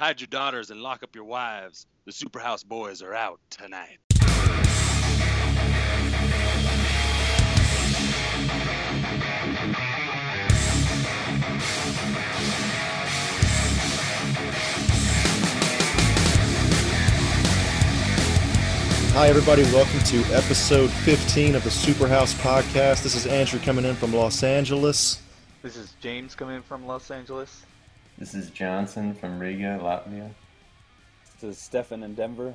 Hide your daughters and lock up your wives. The Superhouse boys are out tonight. Hi, everybody. Welcome to episode 15 of the Superhouse Podcast. This is Andrew coming in from Los Angeles. This is James coming in from Los Angeles. This is Johnson from Riga, Latvia. This is Stefan in Denver.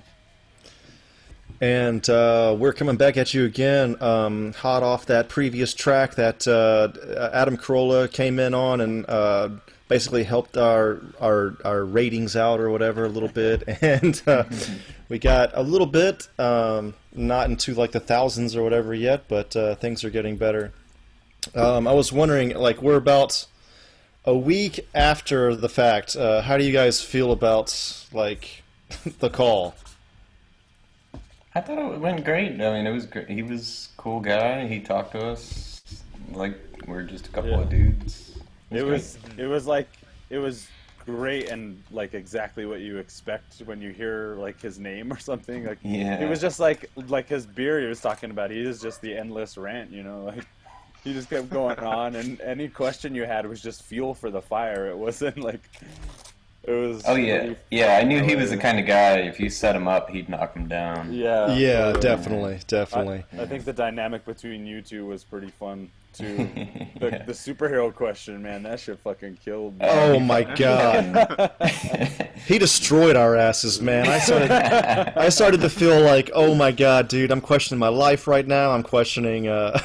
And uh, we're coming back at you again, um, hot off that previous track that uh, Adam Carolla came in on and uh, basically helped our, our our ratings out or whatever a little bit. And uh, we got a little bit, um, not into like the thousands or whatever yet, but uh, things are getting better. Um, I was wondering, like, we're about a week after the fact. Uh, how do you guys feel about like the call? I thought it went great. I mean, it was great. He was a cool guy. He talked to us like we're just a couple Yeah. of dudes. It was it was like it was great and like exactly what you expect when you hear like his name or something. Like Yeah. it was just like like his beer he was talking about. He is just the endless rant, you know, like he just kept going on and any question you had was just fuel for the fire. It wasn't like it was Oh yeah, yeah. I knew he was the kind of guy. If you set him up, he'd knock him down. yeah. Yeah, totally. definitely, I, definitely. I think the dynamic between you two was pretty fun too. The, Yeah. the superhero question, man, that shit fucking killed me. Oh my god. He destroyed our asses, man. I started I started to feel like, "Oh my god, dude, I'm questioning my life right now. I'm questioning uh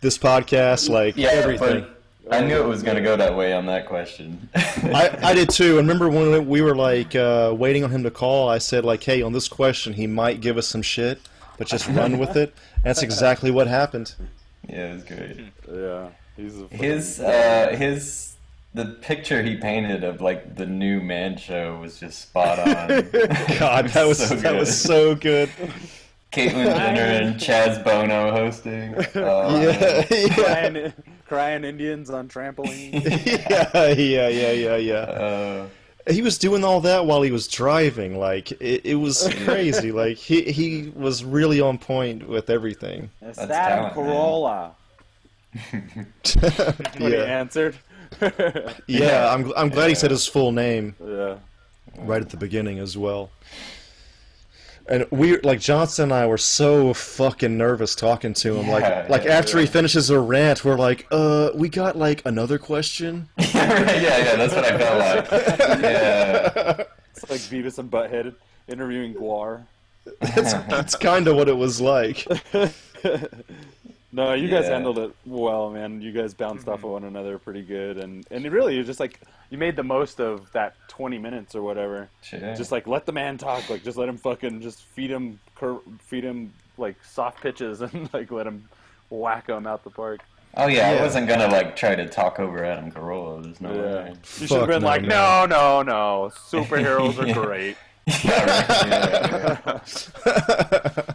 this podcast like yeah, everything." I knew it was gonna go that way on that question. I, I did too. And remember when we were like uh, waiting on him to call? I said like, "Hey, on this question, he might give us some shit, but just run with it." And That's exactly what happened. yeah, it was great. Yeah, he's a His uh, his the picture he painted of like the new man show was just spot on. God, that was So that was so good. Caitlyn Jenner and Chaz Bono hosting. Oh, Yeah, yeah, crying, crying Indians on trampoline. yeah, yeah, yeah, yeah, yeah. Uh, He was doing all that while he was driving. Like it, it was crazy. Like he he was really on point with everything. It's That's Adam talent, man. Carolla. When he answered. yeah. I'm I'm glad he said his full name yeah. right at the beginning as well. And we like Johnson and I were so fucking nervous talking to him. Yeah, like like yeah, after he finishes a rant, we're like, uh, we got like another question. yeah, yeah, that's what I felt like. Yeah. It's like Beavis and Butthead interviewing Gwar. That's that's kind of what it was like. No, you guys handled it well, man. You guys bounced off of mm-hmm. one another pretty good, and and it really, you just like you made the most of that twenty minutes or whatever. Sure. Just like let the man talk, like just let him fucking just feed him, cur- feed him like soft pitches, and like let him whack him out the park. Oh yeah, Yeah. I wasn't gonna like try to talk over Adam Carolla. There's no Yeah, way. you should have been no, like, man. no, no, no, superheroes are Yeah. great. Yeah, right, yeah.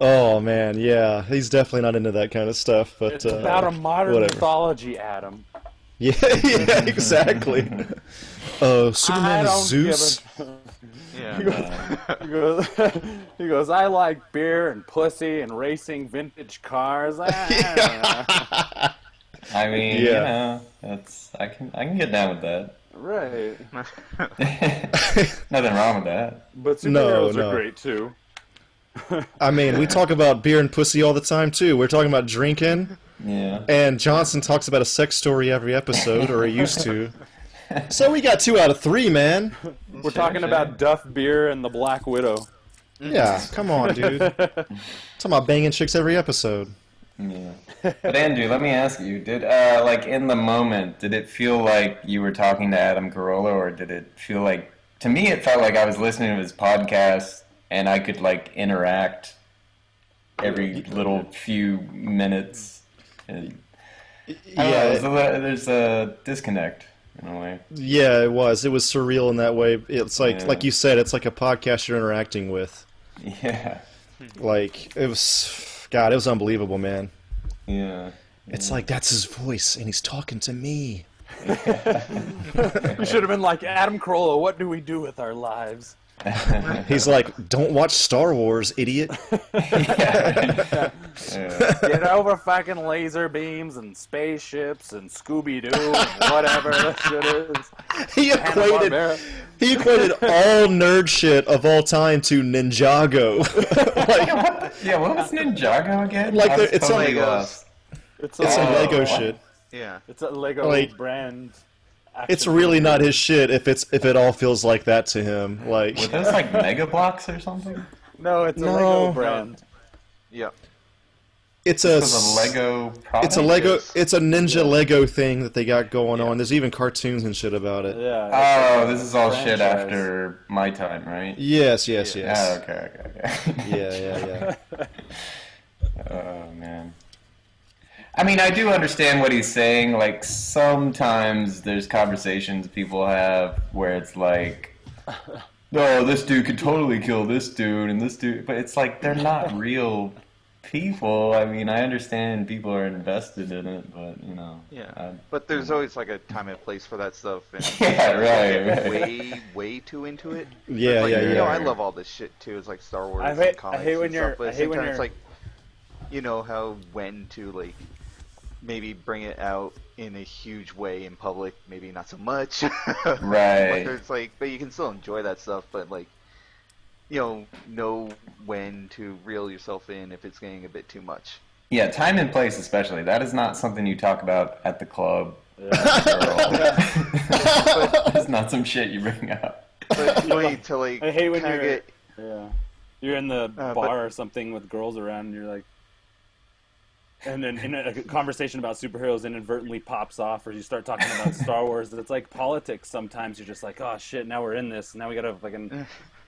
Oh man, yeah, he's definitely not into that kind of stuff. But It's uh, about a modern whatever. mythology, Adam. Yeah, yeah, exactly. Uh, I Superman don't is Zeus. give a- Yeah. He goes, he goes, I like beer and pussy and racing vintage cars. Ah. I mean, you Yeah. know, that's I can I can get down with that. right. Nothing wrong with that. But No, superheroes no. are great too. I mean, we talk about beer and pussy all the time too. We're talking about drinking, Yeah. and Johnson talks about a sex story every episode, or he used to. So we got two out of three, man. We're talking sure. about Duff Beer and the Black Widow. Yeah, come on, dude. talking about banging chicks every episode. Yeah. But Andrew, let me ask you: Did uh, like in the moment, did it feel like you were talking to Adam Carolla, or did it feel like? To me, it felt like I was listening to his podcast and I could like interact every little few minutes. And, I don't know, Yeah, there's a, there's a disconnect in a way. Yeah, it was. It was surreal in that way. It's like, Yeah. like you said, it's like a podcast you're interacting with. Yeah. Hmm. Like it was, God, it was unbelievable, man. Yeah. It's like that's his voice, and he's talking to me. You should have been like Adam Carolla. What do we do with our lives? He's like, "Don't watch Star Wars, idiot." Yeah. Get over fucking laser beams and spaceships and Scooby Doo and whatever that shit is. He equated he equated all nerd shit of all time to Ninjago. like, yeah, what was Ninjago again? Like the- it's totally Legos. lost. It's it's a, some Oh, Lego what? shit. Yeah. it's a Lego like- brand. It's really not his shit if it's if it all feels like that to him. Like Were those like Mega Bloks or something? No, it's a No. Lego brand. Yeah. it's a a Lego it's a Lego Yes. it's a ninja Lego thing that they got going on. There's even cartoons and shit about it. Yeah. Oh, this is all shit after my time, right? Yes, yes, Ah, yes. okay, okay, okay. Yeah, yeah, yeah. Oh man. I mean, I do understand what he's saying. Like sometimes there's conversations people have where it's like, "No, oh, this dude could totally kill this dude and this dude," but it's like they're not real people. I mean, I understand people are invested in it, but you know. Yeah. I- But there's always like a time and place for that stuff. And Yeah, right, right. Way, way too into it. Yeah, like, yeah, You know, yeah. I love all this shit too. It's like Star Wars I hate- and comics I hate when and you're- stuff. But I at the hate same when time, it's you're- like, you know how when to like maybe bring it out in a huge way in public, maybe not so much. Right. Where it's like, but you can still enjoy that stuff. But like, you know, know when to reel yourself in if it's getting a bit too much. Yeah, time and place especially. That is not something you talk about at the club. It's not some shit you bring up. But it's funny to like I hate when you're- get Yeah. You're in the Uh, bar but- or something with girls around, and you're like, and then in a conversation about superheroes inadvertently pops off, or you start talking about Star Wars. It's like politics. Sometimes you're just like, oh shit, now we're in this. Now we gotta fucking.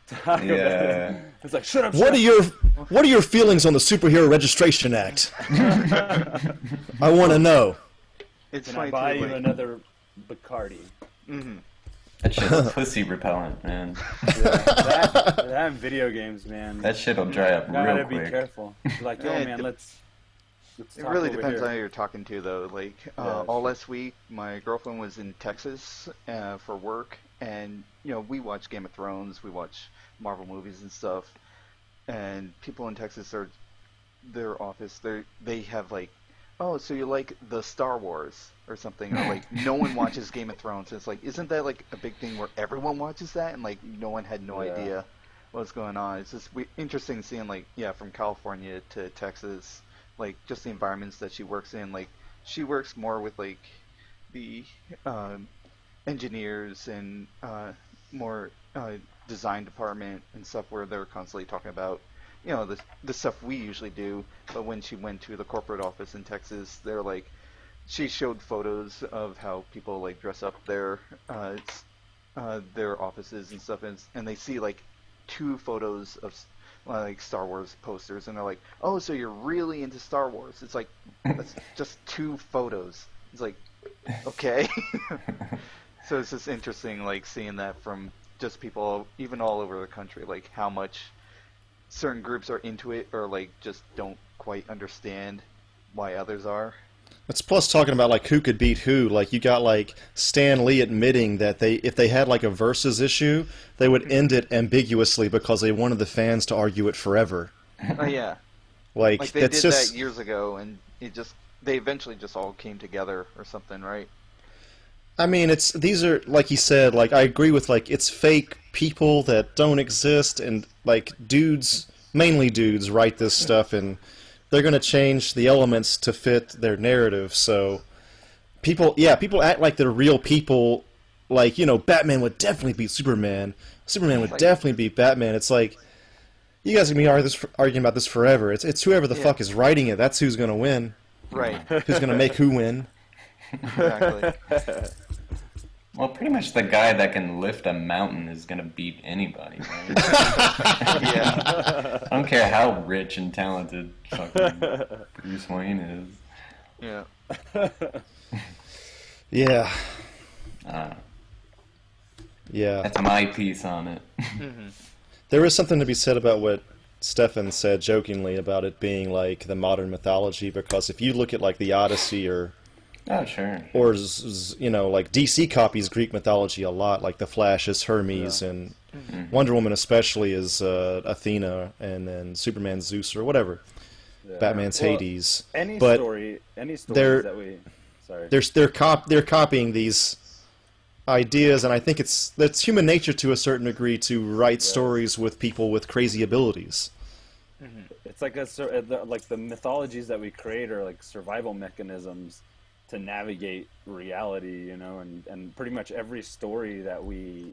talk about it." Yeah. It's like shut up. What shut are your What are your feelings on the Superhero Registration Act? I want to know. it's Can I buy too, you like, another Bacardi? mhm. That shit's pussy repellent, man. that, that and video games, man. That shit'll dry up gotta real be quick. careful. Be like, yo, man, let's. Let's It really depends on who you're talking to, though. Like uh, Yeah, all last week, my girlfriend was in Texas uh, for work, and you know we watch Game of Thrones, we watch Marvel movies and stuff, and people in Texas are their office. They they have like, oh, so you like the Star Wars or something, or like no one watches Game of Thrones. And it's like, isn't that like a big thing where everyone watches that, and like no one had no Yeah. idea what's going on. It's just we, interesting seeing like yeah from California to Texas like just the environments that she works in like she works more with like the um, engineers and uh, more uh, design department and stuff where they're constantly talking about you know the the stuff we usually do. But when she went to the corporate office in Texas they're like she showed photos of how people like dress up their uh, uh, their offices and stuff and, and they see like two photos of like Star Wars posters and they're like, "Oh, so you're really into Star Wars?" It's like that's just two photos. It's like, okay. so it's just interesting, like seeing that from just people, even all over the country, like how much certain groups are into it or like just don't quite understand why others are. It's plus talking about like who could beat who. Like you got like Stan Lee admitting that they if they had like a versus issue, they would end it ambiguously because they wanted the fans to argue it forever. oh yeah, Like, like they did just that years ago, and it just they eventually just all came together or something, right? I mean, it's these are like he said. Like I agree with like it's fake people that don't exist, and like dudes, mainly dudes, write this stuff, and they're gonna change the elements to fit their narrative. So people, yeah, people act like they're real people. Like you know, Batman would definitely beat Superman. Superman would Like- definitely beat Batman. It's like you guys are gonna be argue this, arguing about this forever. It's it's whoever the Yeah. fuck is writing it. That's who's gonna win. Right. Who's gonna make who win. exactly. Well, pretty much the guy that can lift a mountain is gonna beat anybody. Right? yeah. I don't care how rich and talented fucking Bruce Wayne is. Yeah. Yeah, Uh, yeah. that's my piece on it. There is something to be said about what Stefan said jokingly about it being like the modern mythology because if you look at like the Odyssey or Oh, sure. or you know like DC copies Greek mythology a lot, like the Flash is Hermes and Wonder Woman especially is uh, Athena, and then Superman Zeus or whatever. Yeah. Batman's Well, Hades. Any but story, any they're- stories that we, sorry, they're they're cop they're copying these ideas, and I think it's that's human nature to a certain degree to write stories with people with crazy abilities. it's like a uh, like the mythologies that we create are like survival mechanisms to navigate reality, you know, and and pretty much every story that we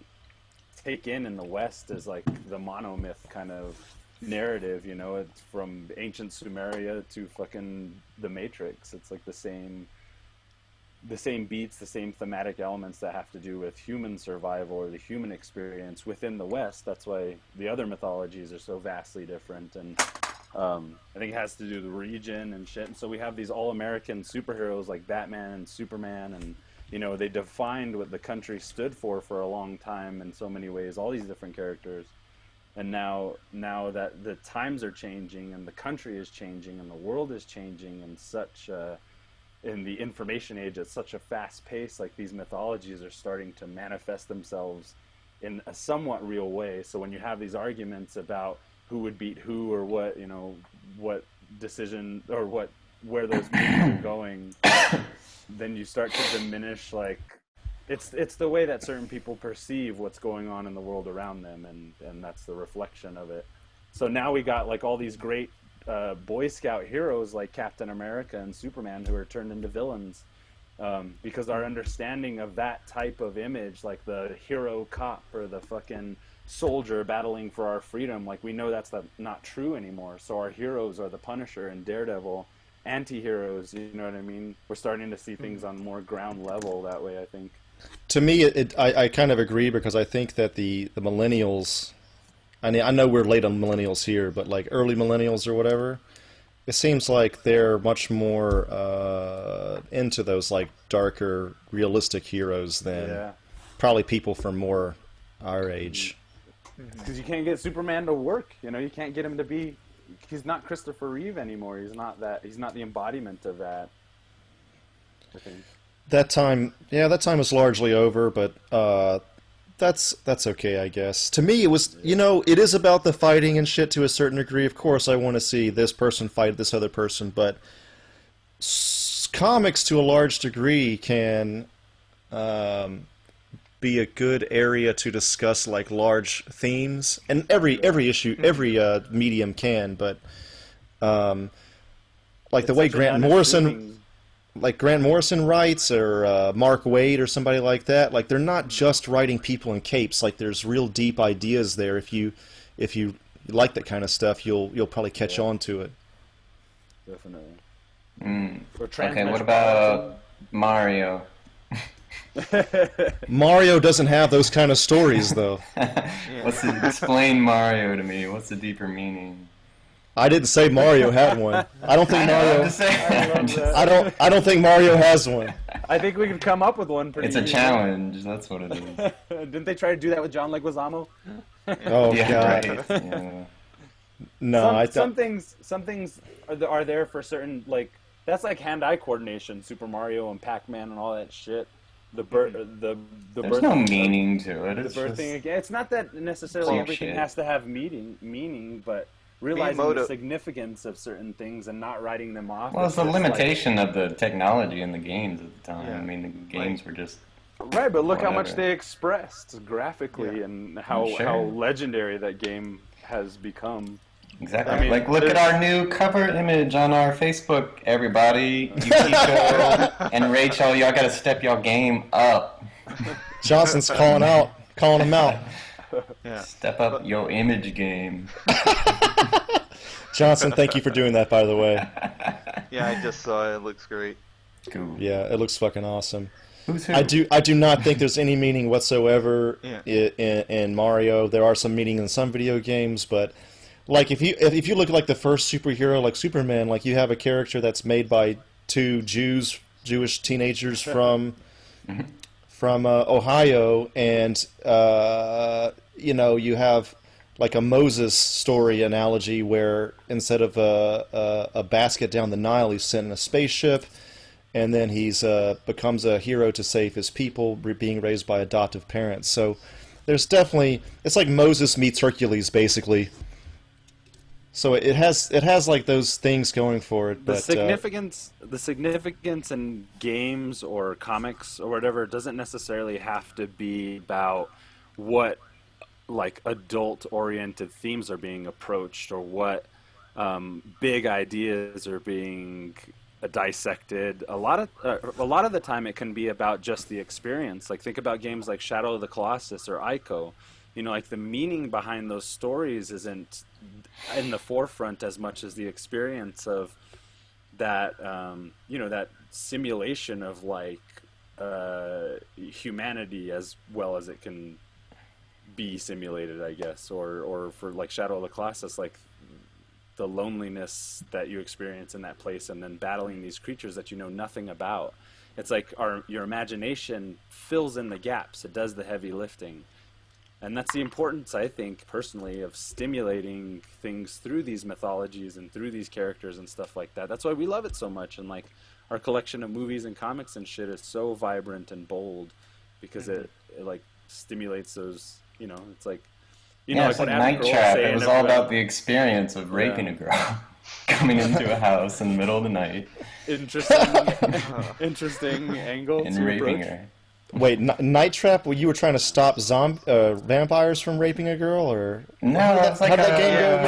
take in in the West is like the monomyth kind of narrative, you know. It's from ancient Sumeria to fucking the Matrix. It's like the same the same beats, the same thematic elements that have to do with human survival or the human experience within the West. That's why the other mythologies are so vastly different, and um, I think it has to do with the region and shit. And so we have these all-American superheroes like Batman and Superman, and you know they defined what the country stood for for a long time in so many ways. All these different characters, and now now that the times are changing and the country is changing and the world is changing in such a in the information age at such a fast pace, like these mythologies are starting to manifest themselves in a somewhat real way. So when you have these arguments about who would beat who or what, you know, what decision or what where those movies are going, then you start to diminish like it's it's the way that certain people perceive what's going on in the world around them and and that's the reflection of it. So now we got like all these great uh, Boy Scout heroes like Captain America and Superman who are turned into villains um, because our understanding of that type of image, like the hero cop or the fucking soldier battling for our freedom, like we know that's the, not true anymore. So our heroes are the Punisher and Daredevil, anti-heroes. You know what I mean? We're starting to see things on more ground level that way. I think. To me, it, it I, I kind of agree because I think that the, the millennials, I mean, I know we're late on millennials here, but like early millennials or whatever, it seems like they're much more uh, into those like darker, realistic heroes than Yeah. probably people from more our age. Because you can't get Superman to work. You know, you can't get him to be. He's not Christopher Reeve anymore. He's not that. He's not the embodiment of that. That time, yeah, that time is largely over, but uh, that's that's okay, I guess. To me, it was, you know, it is about the fighting and shit to a certain degree. Of course, I want to see this person fight this other person, but s- comics, to a large degree, can um, be a good area to discuss like large themes, and every every issue, every uh, medium can, but um, like the way Grant Morrison like Grant Morrison writes or uh, Mark Waid or somebody like that, like they're not just writing people in capes. Like there's real deep ideas there. If you if you like that kind of stuff, you'll you'll probably catch on to it. Definitely. Mm. Or Okay, what Transmetropolitan. about Mario? Mario doesn't have those kind of stories though. What's the, explain Mario to me? What's the deeper meaning? I didn't say Mario had one. I don't think I know, I'm Mario. just. I'm just- I don't. I don't think Mario has one. I think we could come up with one pretty. It's a easily. challenge. That's what it is. Didn't they try to do that with John Leguizamo? Oh yeah, God, right. Yeah. no! some, I some things, some things are, are there for certain like that's like hand-eye coordination, Super Mario and Pac-Man and all that shit. The birth, mm-hmm. the the There's birth, no meaning to it. The It's birthing just, again. It's not that necessarily Bullshit. everything has to have meaning, meaning, but realizing the significance of certain things and not writing them off. well, it's the just, like- limitation of the technology in the games at the time. Yeah. I mean, the games were just Right, but look how much they expressed graphically Yeah. and how Sure. how legendary that game has become. Exactly I mean, like look at our new cover image on our Facebook. Everybody, Yukiko and Rachel, y'all got to step your game up. Johnson's calling out, calling him out. Yeah. Step up your image game. Johnson, thank you for doing that, by the way. Yeah, I just saw it. It looks great. Cool. Yeah, it looks fucking awesome. Who's who? I do. I do not think there's any meaning whatsoever Yeah. i in, in Mario. There are some meaning in some video games, but like if you if, you look at like the first superhero, like Superman, like you have a character that's made by two Jews, Jewish teenagers from from uh, Ohio, and uh, you know you have like a Moses story analogy where instead of a, a, a basket down the Nile, he's sent in a spaceship and then he's uh, becomes a hero to save his people, being raised by adoptive parents. So there's definitely it's like Moses meets Hercules, basically. So it has it has like those things going for it, the but uh, significance the significance in games or comics or whatever doesn't necessarily have to be about what like adult oriented themes are being approached or what um, big ideas are being dissected. A lot of uh, a lot of the time it can be about just the experience. Like think about games like shadow of the colossus or ico you know like the meaning behind those stories isn't in the forefront as much as the experience of that um, you know that simulation of like uh, humanity as well as it can be simulated i guess or or for like shadow of the colossus like the loneliness that you experience in that place and then battling these creatures that you know nothing about. It's like our your imagination fills in the gaps. It does the heavy lifting and that's the importance i think personally of stimulating things through these mythologies and through these characters and stuff like that that's why we love it so much and like our collection of movies and comics and shit is so vibrant and bold because it, it like stimulates those you know it's like you yeah, know it's like like Night Trap. It was all about the experience of raping a girl, coming into a house in the middle of the night interesting interesting angle and raping approach. her. Wait, N- Night Trap? Well, you were trying to stop zomb uh, vampires from raping a girl, or No, How did that- it's like how did that a-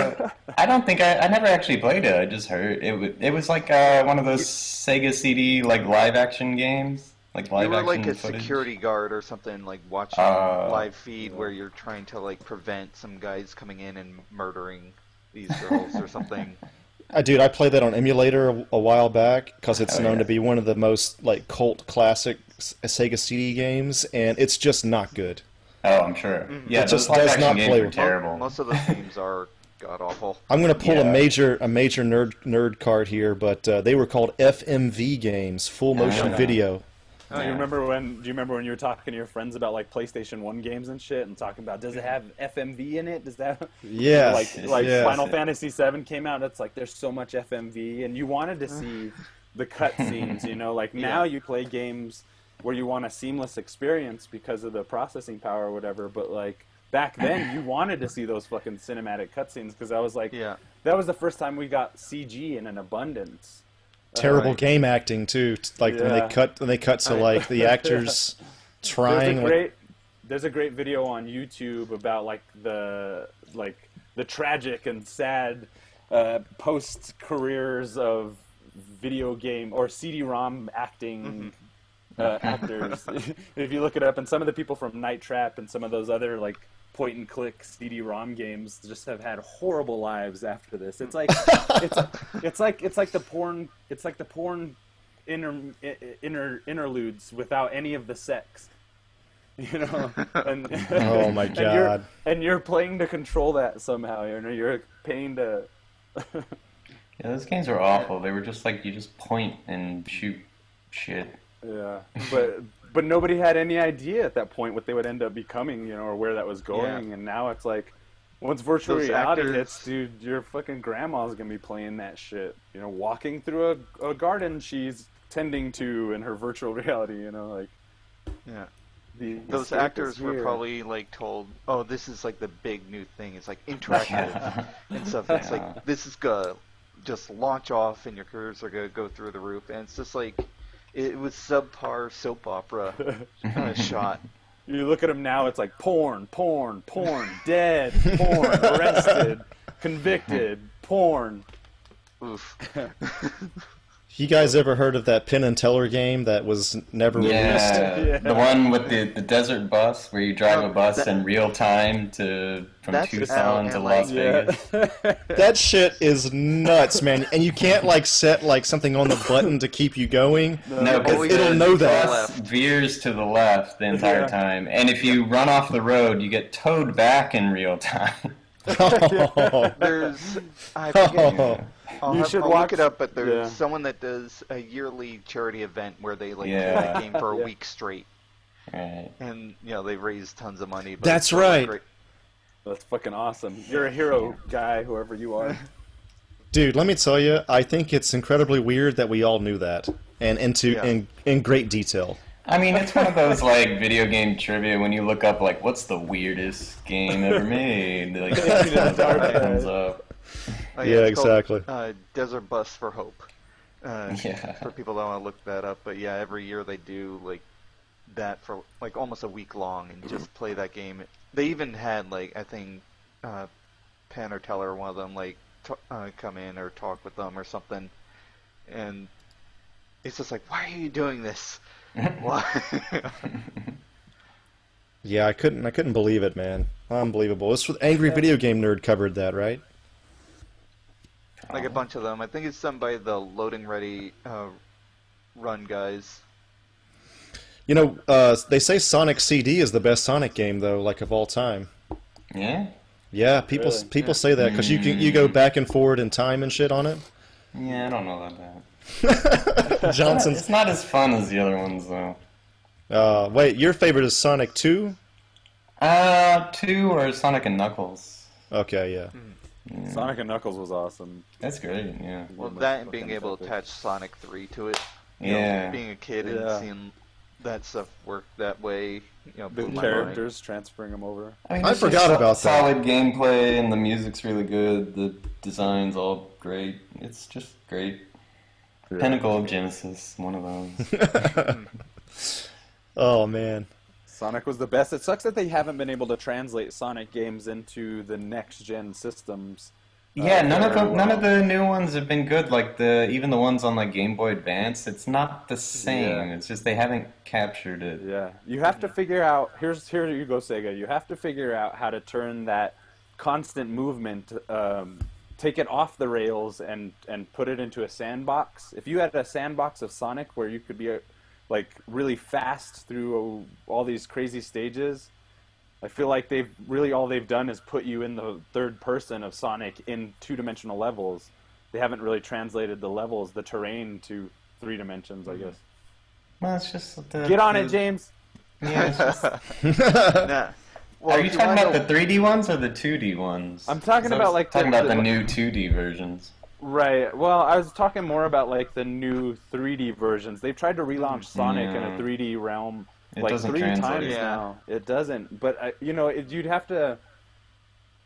game go uh, I don't think I, I never actually played it. I just heard it. Was, it was like uh, one of those Sega CD like live action games, like live you were action like a footage. security guard or something, like watching Uh, live feed where you're trying to like prevent some guys coming in and murdering these girls or something. Uh, dude, I played that on emulator a, a while back because it's Oh, known yeah. to be one of the most like cult classic Sega CD games, and it's just not good. Oh, I'm sure. Yeah, It just does not play were with- terrible. Most of the themes are god awful. I'm gonna pull Yeah. a major a major nerd nerd card here, but uh, they were called FMV games, full motion Ah. video. Oh, you remember when? Do you remember when you were talking to your friends about like PlayStation One games and shit, and talking about does it have FMV in it? Does that Yeah, like like yeah. Final Fantasy VII came out? It's like there's so much FMV, and you wanted to see the cutscenes. You know, like now you play games where you want a seamless experience because of the processing power or whatever. But like back then, you wanted to see those fucking cinematic cutscenes because I was like, Yeah. that was the first time we got CG in an abundance. Terrible game acting too. Like when they cut when they cut to like the actors trying. There's a great there's a great video on YouTube about like the like the tragic and sad uh, post careers of video game or CD-ROM acting uh, actors. if you look it up, and some of the people from Night Trap and some of those other like point and click CD-ROM games just have had horrible lives after this. It's like it's it's like it's like the porn it's like the porn inter, i- i- inter interludes without any of the sex. You know, and, Oh my and you're- God. And you're playing to control that somehow. You know, you're paying to. Yeah, those games were awful. They were just like you just point and shoot shit. Yeah, but but nobody had any idea at that point what they would end up becoming, you know, or where that was going. And now it's like, once virtual Those reality actors- hits, dude, your fucking grandma's gonna be playing that shit. You know, walking through a, a garden she's tending to in her virtual reality. You know, like Yeah. the Those actors were probably like told, "Oh, this is like the big new thing. It's like interactive and stuff. It's Yeah. like this is gonna just launch off, and your careers are gonna go through the roof." And it's just like it was subpar soap opera kind of shot. You look at him now, it's like porn, porn, porn, dead, porn, arrested, convicted, porn. Oof. You guys ever heard of that Penn and Teller game that was never released? Yeah, Yeah. the one with the, the desert bus where you drive oh, a Oh, bus that- in real time to from Tucson to Las like- Vegas. That shit is nuts, man. And you can't like set like something on the button to keep you going. No, because Always it'll to know the that. bus veers to the left the entire Yeah. time, and if you run off the road, you get towed back in real time. Oh, There's I forget. I'll, You have, should I'll watch- look it up, but there's yeah. someone that does a yearly charity event where they like play Yeah. that game for a Yeah. week straight, Right. and you know they raise tons of money. But That's it's still, like, right. great. That's fucking awesome. You're a hero, guy, whoever you are. Dude, let me tell you, I think it's incredibly weird that we all knew that. and into Yeah. in in great detail. I mean, it's one of those like video game trivia when you look up like what's the weirdest game ever made. Like that comes up. Oh, Yeah, it's called, exactly. uh, Desert Bus for Hope. Uh, Yeah. For people that want to look that up, but yeah, every year they do like that for like almost a week long and just play that game. They even had like I think uh, Penn or Teller, one of them, like t- uh, come in or talk with them or something, and it's just like, why are you doing this? Why? Yeah, I couldn't I couldn't believe it, man. Unbelievable. This was Angry Video Game Nerd covered that, right? like a bunch of them. I think it's done by the Loading Ready uh, Run guys. You know, uh, they say Sonic CD is the best Sonic game though, like of all time. Yeah. Yeah, people Really? people say that because you can you go back and forward in time and shit on it. Yeah, I don't know about that. Johnson's. It's not as fun as the other ones though. Uh, wait, your favorite is Sonic Two? Uh, two or Sonic and Knuckles. Okay, yeah. Sonic and Knuckles was awesome. That's great. Yeah. Well, Yeah, that and being able to attach Sonic 3 to it. You know, Yeah. being a kid and seeing that stuff work that way, you know, The blew mind. characters transferring them over. I, mean, I forgot just about that. Solid gameplay and the music's really good. The design's all great. It's just great. Pinnacle of Genesis, one of those. Oh man. Sonic was the best. It sucks that they haven't been able to translate Sonic games into the next gen systems. Yeah, Uh, none of the very none of the new ones have been good. Like the even the ones on like Game Boy Advance, it's not the same. Yeah. It's just they haven't captured it. Yeah, you have to figure out. Here's here you go, Sega. You have to figure out how to turn that constant movement, um, take it off the rails, and and put it into a sandbox. If you had a sandbox of Sonic where you could be uh like really fast through all these crazy stages, I feel like they've really all they've done is put you in the third person of Sonic in two dimensional levels. They haven't really translated the levels, the terrain to three dimensions. I guess. Well, it's just the, Get on the- it, James. Yeah, it's just, Nah. Well, are you talking wanna about the 3D ones or the 2D ones? I'm talking 'Cause I about, like, talking the- about the, the- new 2D versions. Right. Well, I was talking more about like the new 3D versions. They've tried to relaunch Sonic in a 3D realm It like three translate. times Yeah. now. It doesn't. But I, you know, it, you'd have to.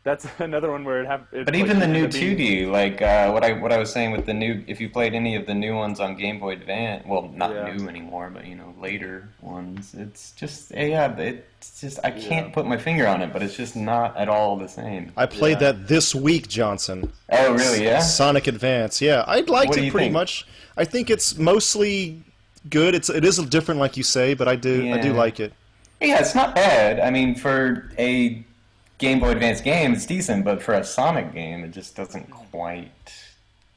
That's another one where it have. It, But like, even the new being- 2D, like uh, what I what I was saying with the new, if you played any of the new ones on Game Boy Advance, well, not Yeah. new anymore, but you know later ones, it's just yeah, it's just I can't Yeah. put my finger on it, but it's just not at all the same. I played Yeah. that this week, Johnson. Oh really? Yeah. Sonic Advance. Yeah, I liked What do it pretty think? much. I think it's mostly good. It's it is different, like you say, but I do I do like it. Yeah, it's not bad. I mean, for a Game Boy Advance game, it's decent, but for a Sonic game, it just doesn't quite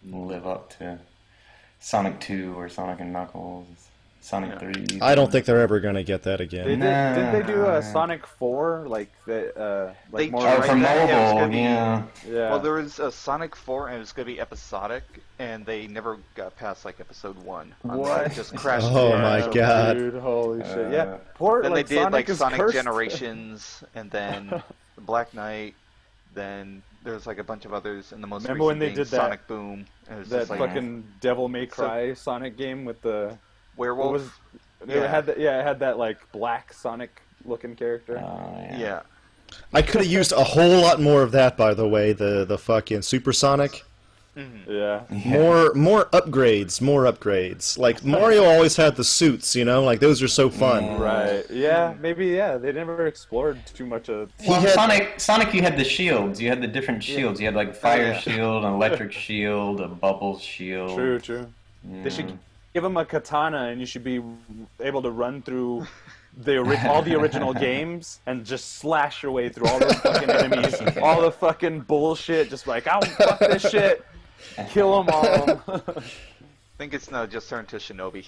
live up to Sonic 2 or Sonic and Knuckles, Sonic 3. I don't think they're ever gonna get that They again. did, Nah. did they do a Sonic 4 like the uh like They more Oh, for that, yeah, it was mobile, gonna be- yeah. yeah. Well, there was a Sonic 4, and it was going to be episodic, and they never got past like episode 1. What? It just crashed. Oh and my burned. God. Dude, holy shit. Uh, yeah. Poor Then like they did Sonic like Sonic cursed. Generations, and then Black Knight. Then there's like a bunch of others, and the most Remember when they being did that- Sonic Boom. It was that like fucking Devil May Cry Sonic game with the what werewolf. was it Yeah. had that yeah, it had that like black Sonic looking character. Oh, yeah. yeah. I could have used a whole lot more of that, by the way. The the fucking Supersonic. Mm-hmm. yeah. More more upgrades, more upgrades. Like Mario always had the suits, you know, like those are so fun. Mm. Right. Yeah, maybe yeah. They never explored too much of Well, had- Sonic, Sonic, you had the shields. You had the different shields. You had like a fire yeah. shield, an electric shield, a bubble shield. True, true. They should give him a katana and you should be able to run through the ori- all the original games and just slash your way through all the fucking enemies, all the fucking bullshit. Just like, I'll fuck this shit, kill them all. I think it's now just turned to Shinobi.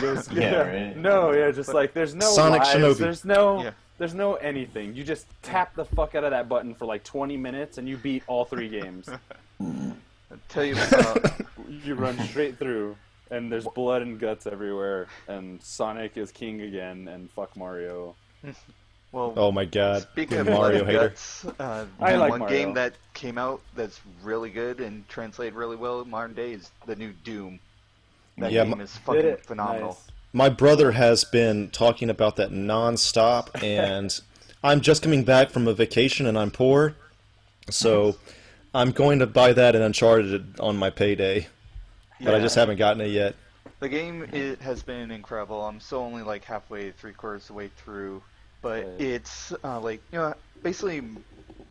Those- Yeah, right. No, yeah, just like there's no Sonic lives, Shinobi. There's no, Yeah. there's no anything. You just tap the fuck out of that button for like 20 minutes and you beat all three games. I tell you, uh, you run straight through, and there's blood and guts everywhere, and Sonic is king again, and fuck Mario. Well, Oh my god. Speaking of Mario Blood and hater. Guts, uh, I the like one Mario. game that came out that's really good and translated really well in modern day is the new Doom. That Yeah, game my- is fucking it? phenomenal. Nice. My brother has been talking about that nonstop, and I'm just coming back from a vacation and I'm poor, so I'm going to buy that and Uncharted on my payday, but I just haven't gotten it yet. The game it has been incredible. I'm still only like halfway, three quarters of the way through, but it's uh, like you know, basically,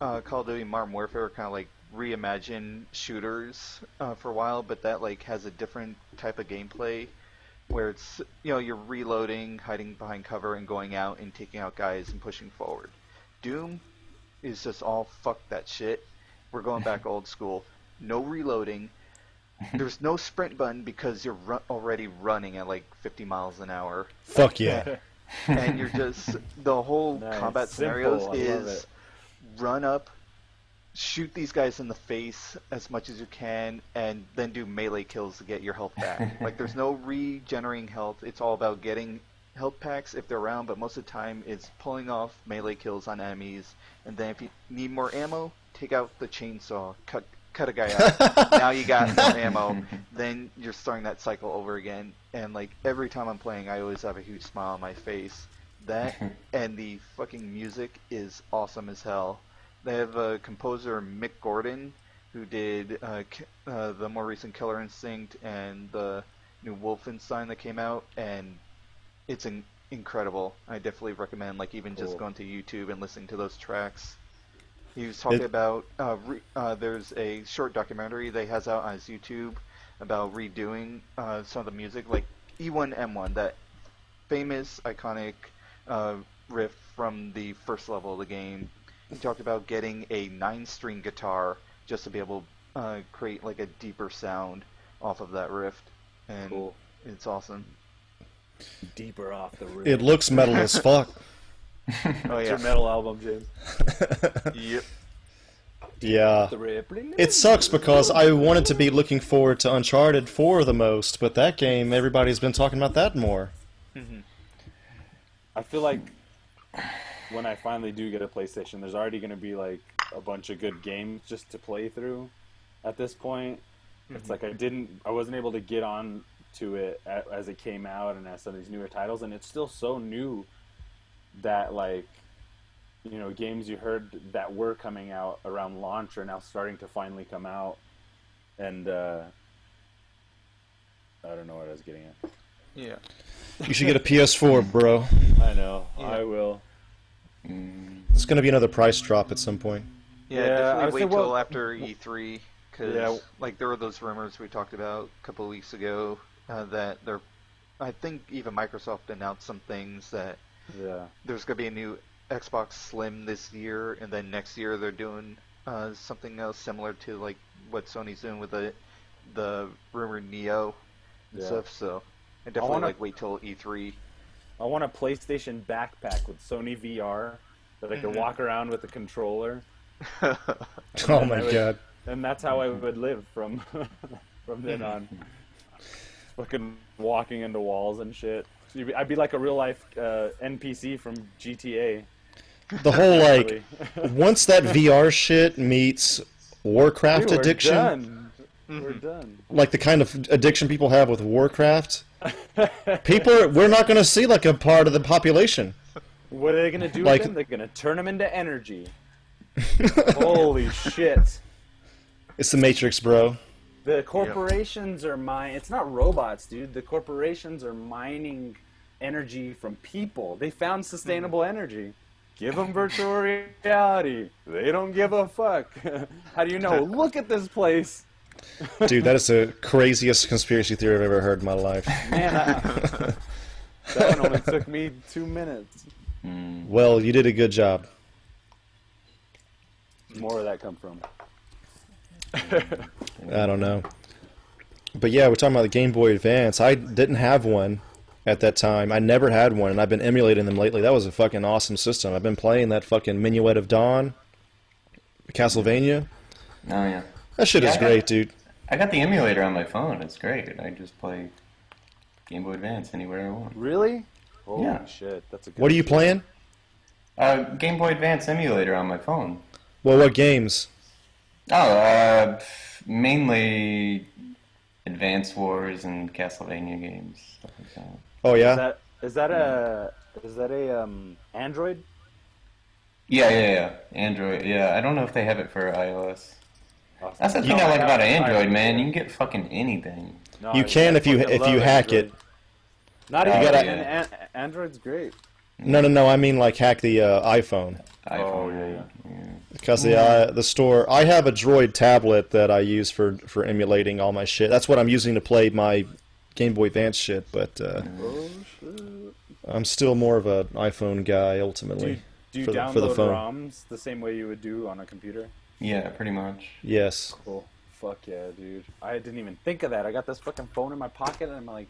uh, Call of Duty Modern Warfare kind of like reimagine shooters uh, for a while, but that like has a different type of gameplay where it's you know you're reloading, hiding behind cover, and going out and taking out guys and pushing forward. Doom is just all fuck that shit. We're going back old school. No reloading. There's no sprint button because you're ru- already running at like 50 miles an hour, Fuck yeah. and you're just the whole Nice. combat scenarios is run up, shoot these guys in the face as much as you can, and then do melee kills to get your health back. like there's no regenerating health. It's all about getting health packs if they're around, but most of the time it's pulling off melee kills on enemies, and then if you need more ammo, take out the chainsaw, cut cut a guy out. now you got no ammo. Then you're starting that cycle over again, and like every time I'm playing, I always have a huge smile on my face. That and the fucking music is awesome as hell. They have a composer Mick Gordon who did uh, uh, the more recent Killer Instinct and the new Wolfenstein that came out, and it's in- incredible. I definitely recommend like even just going to YouTube and listening to those tracks. He was talking It- about uh, re- uh, there's a short documentary that he has out on his YouTube about redoing uh, some of the music, like E1M1, that famous iconic uh, riff from the first level of the game. He talked about getting a nine-string guitar just to be able to uh, create like a deeper sound off of that riff, and Cool. it's awesome. Deeper off the roof. It looks metal as fuck. Oh It's yeah, your metal album, James. yep. Yeah. It sucks because I wanted to be looking forward to Uncharted 4 the most, but that game, everybody's been talking about that more. Mm-hmm. I feel like when I finally do get a PlayStation, there's already going to be like a bunch of good games just to play through. At this point, it's mm-hmm. like I didn't, I wasn't able to get on to it as it came out and as some of these newer titles, and it's still so new that like, you know, games you heard that were coming out around launch are now starting to finally come out, and uh, I don't know what I was getting at. Yeah. You should get a PS4, bro. I know, Yeah. I will. Mm, It's going to be another price drop at some point. Yeah, Yeah, I definitely was wait thinking, till well- after E3 because Yeah. like there were those rumors we talked about a couple of weeks ago uh, that they're. I think even Microsoft announced some things that Yeah. there's going to be a new Xbox Slim this year, and then next year they're doing uh, something else similar to like what Sony's doing with the the rumored Neo and Yeah. stuff. So I definitely wanna- like wait till E E3. I want a PlayStation backpack with Sony VR that I could Mhm. walk around with a controller, Oh my would- god. and that's how I would live from from then on. Fucking walking into walls and shit. You'd be- I'd be like a real life uh, NPC from GTA. The whole, like, once that VR shit meets Warcraft Dude, we're addiction, done. We're Mhm. done. like the kind of addiction people have with Warcraft, people are, we're not going to see like a part of the population. What are they gonna do Like- with them? They're gonna turn them into energy. Holy shit! It's the Matrix, bro. The corporations are mine. It's not robots, dude. The corporations are mining energy from people. They found sustainable energy. Give them virtual reality. They don't give a fuck. How do you know? Look at this place, Dude, that is the craziest conspiracy theory I've ever heard in my life. man. I, that one only took me two minutes. mm. Well, you did a good job. More of that come from. I don't know. But yeah, we're talking about the Game Boy Advance. I didn't have one at that time. I never had one, and I've been emulating them lately. That was a fucking awesome system. I've been playing that fucking Minuet of Dawn, Castlevania. Oh yeah. That shit Yeah, is I got- great, dude. I got the emulator on my phone. It's great. I just play Game Boy Advance anywhere I want. Really? Holy Yeah. shit! That's a good. What are you playing? Uh, Game Boy Advance emulator on my phone. Well, what games? Oh, uh, mainly Advance Wars and Castlevania games, stuff like that. Oh yeah. Is yeah. that is that a is that a um Android? Yeah, yeah, yeah. Android. Yeah, I don't know if they have it for iOS. That's the No, thing I like have about it. Android, man. You can get fucking anything. No, You I- can if you- if you love hack it. Not even gotta- an, an, Android's great. No, no, no. I mean like hack the uh, iPhone Oh, iPhone, yeah, right? yeah. because the uh, the store. I have a Droid tablet that I use for for emulating all my shit. That's what I'm using to play my Game Boy Advance shit. But uh, Oh shit. I'm still more of an iPhone guy Do you, ultimately. do you For the- download for the phone. ROMs the same way you would do on a computer? Yeah, pretty much. Yes. Cool. Fuck yeah, dude. I didn't even think of that. I got this fucking phone in my pocket and I'm like,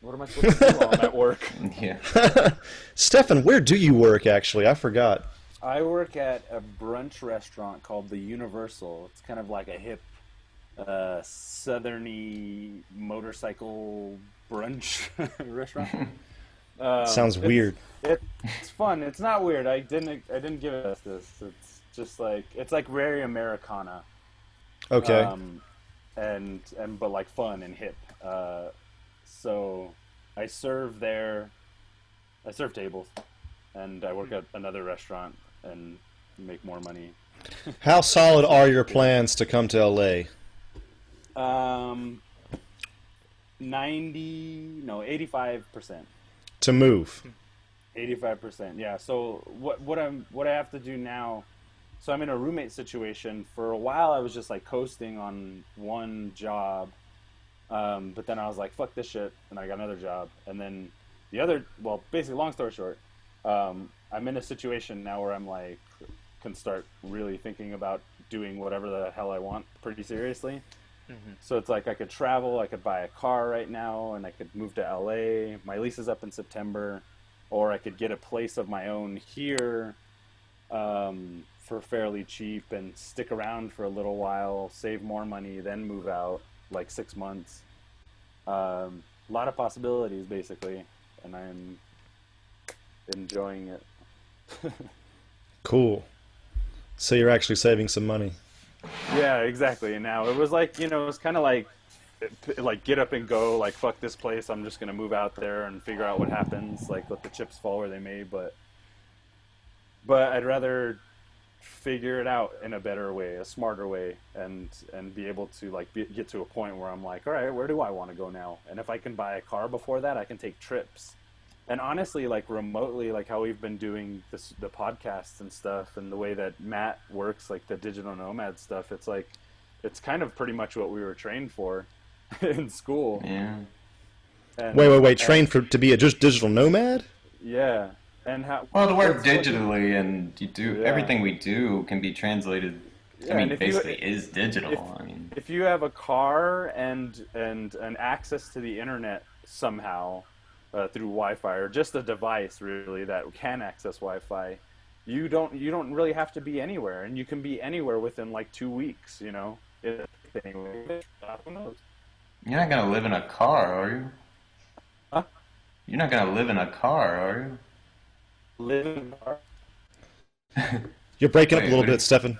what am I supposed to do while I'm at work? Yeah. Stefan, where do you work actually? I forgot. I work at a brunch restaurant called the Universal. It's kind of like a hip, uh, southerny motorcycle brunch restaurant. Um, Sounds it's- weird. It, it's fun. It's not weird. I didn't. I didn't give it this. It's just like it's like very Americana. Okay. Um, and and but like fun and hip. Uh, so I serve there. I serve tables, and I work at another restaurant and make more money. How solid are your plans to come to LA? Um, ninety no eighty five percent. To move. Eighty-five percent, yeah. So what what I'm what I have to do now? So I'm in a roommate situation. For a while, I was just like coasting on one job, um, but then I was like, "Fuck this shit," and I got another job. And then the other, well, basically, long story short, um, I'm in a situation now where I'm like, can start really thinking about doing whatever the hell I want pretty seriously. So it's like I could travel, I could buy a car right now, and I could move to LA. My lease is up in September, or I could get a place of my own here um, for fairly cheap and stick around for a little while, save more money, then move out like six months. Um, a lot of possibilities, basically, and I'm enjoying it. Cool. So you're actually saving some money. Yeah, exactly. And now it was like you know, it was kind of like eh, like get up and go. Like fuck this place. I'm just gonna move out there and figure out what happens. Like let the chips fall where they may. But but I'd rather figure it out in a better way, a smarter way, and and be able to like be, get to a point where I'm like, all right, where do I want to go now? And if I can buy a car before that, I can take trips. And honestly, like remotely, like how we've been doing this, the podcasts and stuff, and the way that Matt works, like the digital nomad stuff, it's like, it's kind of pretty much what we were trained for in school. Yeah. And, Wait, wait, wait. and- Train for to be a just digital nomad? yeah, and how? Well, to work it's fucking- digitally and you do Yeah. everything we do can be translated. Yeah, I mean, and if you- basically, is digital. if- I mean, if you have a car and and an access to the internet somehow uh, through Wi-Fi or just a device really that can access Wi-Fi, you don't you don't really have to be anywhere, and you can be anywhere within like two weeks. You know, If- anyway, who knows? you're not gonna live in a car, are you? Huh? You're not gonna live in a car, are you? Live in a car. You're breaking up a little bit, is- Stefan.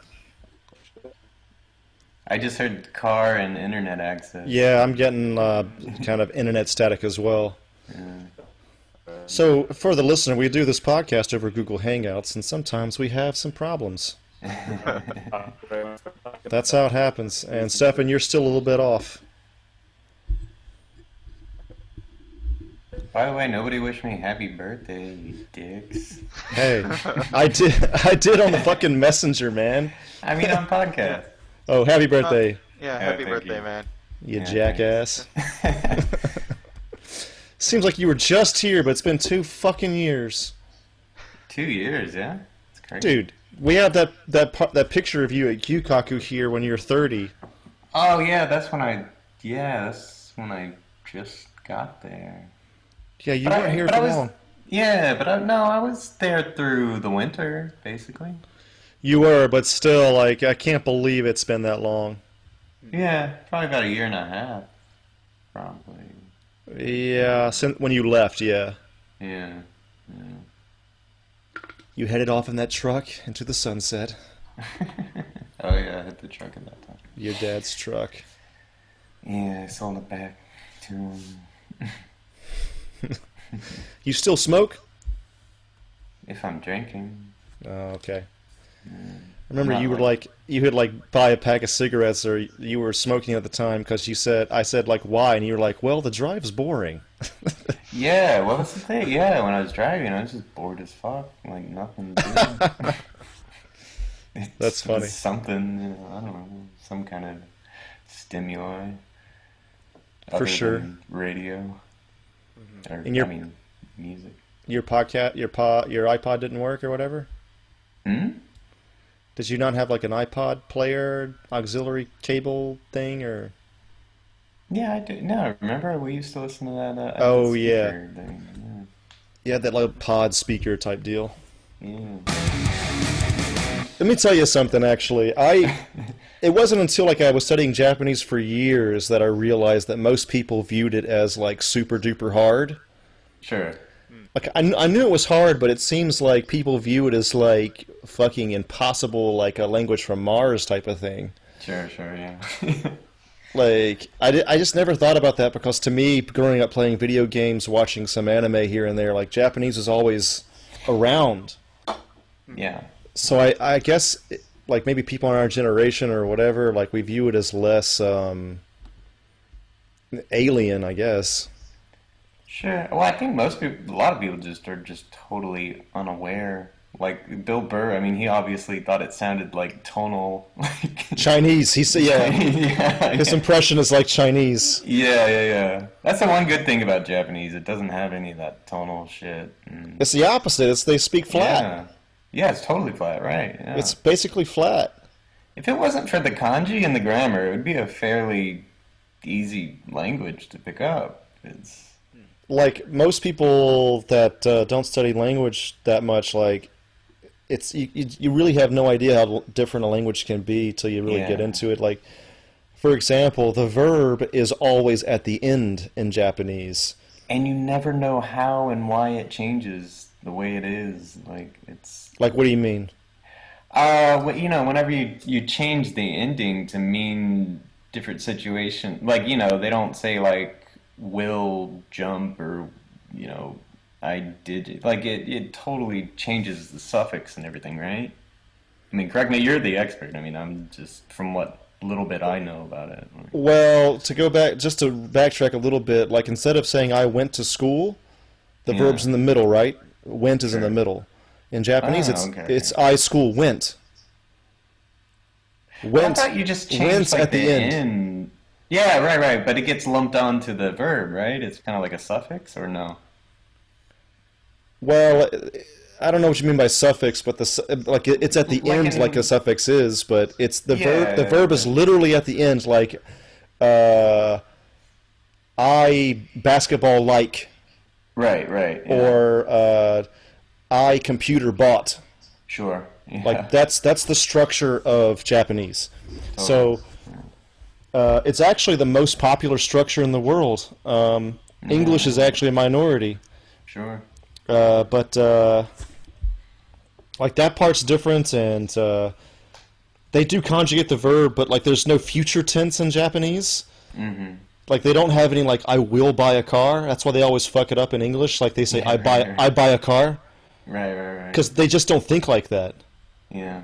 I just heard car and internet access. Yeah, I'm getting uh, kind of internet static as well. Yeah. So, for the listener, we do this podcast over Google Hangouts, and sometimes we have some problems. That's how it happens. And Stefan, you're still a little bit off. By the way, nobody wished me happy birthday, you dicks. Hey, I did. I did on the fucking messenger, man. I mean, on podcast. Oh, happy uh, birthday, Yeah, Yeah, happy thank birthday, you. man. you Yeah, jackass. Seems like you were just here, but it's been two fucking years, Two years, yeah. It's crazy. dude. We have that that that picture of you at Yukaku here when you're 30. Oh yeah, that's when I. Yeah, that's when I just got there. Yeah, you But weren't here but for I was- long. Yeah, but I, no, I was there through the winter, basically. You were, but still, like, I can't believe it's been that long. Yeah, probably about a year and a half. Probably. Yeah, since when you left, yeah. Yeah. You headed off in that truck into the sunset. oh yeah, I hit the truck at that time. Your dad's truck. Yeah, I sold it back to him. You still smoke? If I'm drinking. Oh, okay. I remember Not you were like- like you would like buy a pack of cigarettes or you were smoking at the time because you said I said like why and you were like well the drive's boring. Yeah, well, that's the thing. Yeah, when I was driving, I was just bored as fuck. Like, nothing to do. That's funny. something, you know, I don't know, some kind of stimuli. For sure. Radio. Or, And your- I mean, music. Your podcast your pod your iPod didn't work or whatever. Hmm? Did you not have like an iPod player auxiliary cable thing or? Yeah, I do. No, remember we used to listen to that. Uh, Oh, yeah. Thing. You had that little pod speaker type deal. Yeah. yeah. Let me tell you something. Actually, I it wasn't until like I was studying Japanese for years that I realized that most people viewed it as like super duper hard. Sure. Like I, I knew it was hard, but it seems like people view it as like fucking impossible, like a language from Mars type of thing. Sure, sure, yeah. Like I, I just never thought about that because to me, growing up playing video games, watching some anime here and there, like Japanese is always around. yeah. So I, I guess like maybe people in our generation or whatever, like we view it as less um, alien, I guess. Sure. Well, I think most people, a lot of people just are just totally unaware. Like Bill Burr, I mean, he obviously thought it sounded like tonal. Like, Chinese, he said, yeah. yeah, His impression is like Chinese. yeah, yeah, yeah. That's the one good thing about Japanese. It doesn't have any of that tonal shit. It's the opposite. It's they speak flat. Yeah. Yeah, it's totally flat, right? Yeah. It's basically flat. If it wasn't for the kanji and the grammar, it would be a fairly easy language to pick up. It's Like most people that uh, don't study language that much, like it's you, you really have no idea how different a language can be till you really get into it. Like, for example, the verb is always at the end in Japanese. and you never know how and why it changes the way it is. Like it's Like, what do you mean? uh, wh- you know, whenever you you change the ending to mean different situation, like you know, they don't say like will jump or you know, I did it. Like it it totally changes the suffix and everything, right? I mean, correct me, you're the expert. I mean, I'm just from what little bit I know about it. Well, to go back, just to backtrack a little bit, like instead of saying I went to school, the Yeah. verb's in the middle, right? Went is in the middle. In Japanese, Ah, it's okay, it's I school went. Went. I thought you just changed like at the end. end. Yeah, right, right. But it gets lumped onto the verb, right? It's kind of like a suffix, or no? Well, I don't know what you mean by suffix, but the su- like it- it's at the Like end, like a suffix is, but it's the verb. The Yeah. verb is literally at the end, like uh, I basketball like, Right, right. yeah. or uh, I computer bought. sure. Yeah. Like that's that's the structure of Japanese. So uh, it's actually the most popular structure in the world. Um, English is actually a minority, Sure. uh, but uh, like that part's different, and uh, they do conjugate the verb, but like there's no future tense in Japanese. Mm-hmm. Like they don't have any like I will buy a car. That's why they always fuck it up in English. Like they say Yeah, I buy right, right. I buy a car Right, right, right. because they just don't think like that. yeah.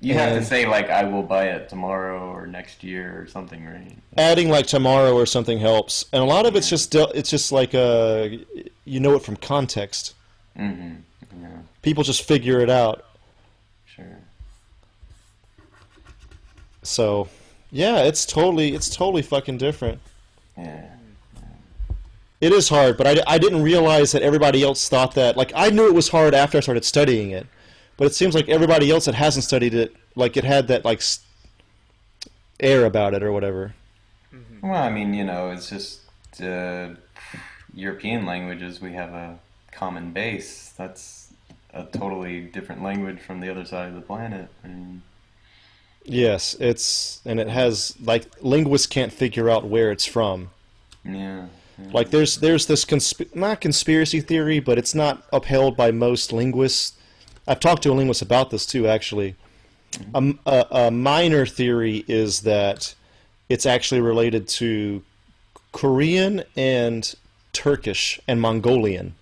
You have to say like I will buy it tomorrow or next year or something, right? adding like tomorrow or something helps and a lot of it's just it's just like uh you know it from context Mm-hmm. Yeah. people just figure it out Sure. so yeah it's totally it's totally fucking different Yeah. it is hard but I, I didn't realize that everybody else thought that like i knew it was hard after i started studying it but it seems like everybody else that hasn't studied it like it had that like air about it or whatever Well, I mean, you know, it's just uh, European languages. We have a common base. That's a totally different language from the other side of the planet. And yes it's and it has like linguists can't figure out where it's from yeah. yeah. Like there's there's this consp- not conspiracy theory, but it's not upheld by most linguists. I've talked to a linguist about this too, actually. A, a, a minor theory is that it's actually related to Korean and Turkish and Mongolian.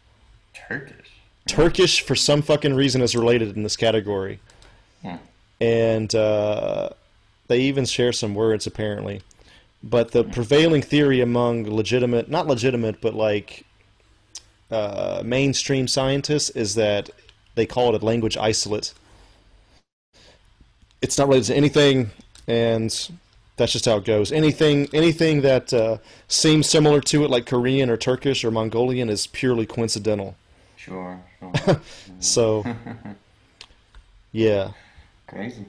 Turkish. Turkish, for some fucking reason, is related in this category. Hmm. And uh, they even share some words, apparently. But the prevailing theory among legitimate, not legitimate, but like uh, mainstream scientists is that they call it a language isolate. It's not related to anything, and that's just how it goes. Anything, anything that uh, seems similar to it, like Korean or Turkish or Mongolian, is purely coincidental. Sure, sure. So, yeah. Crazy.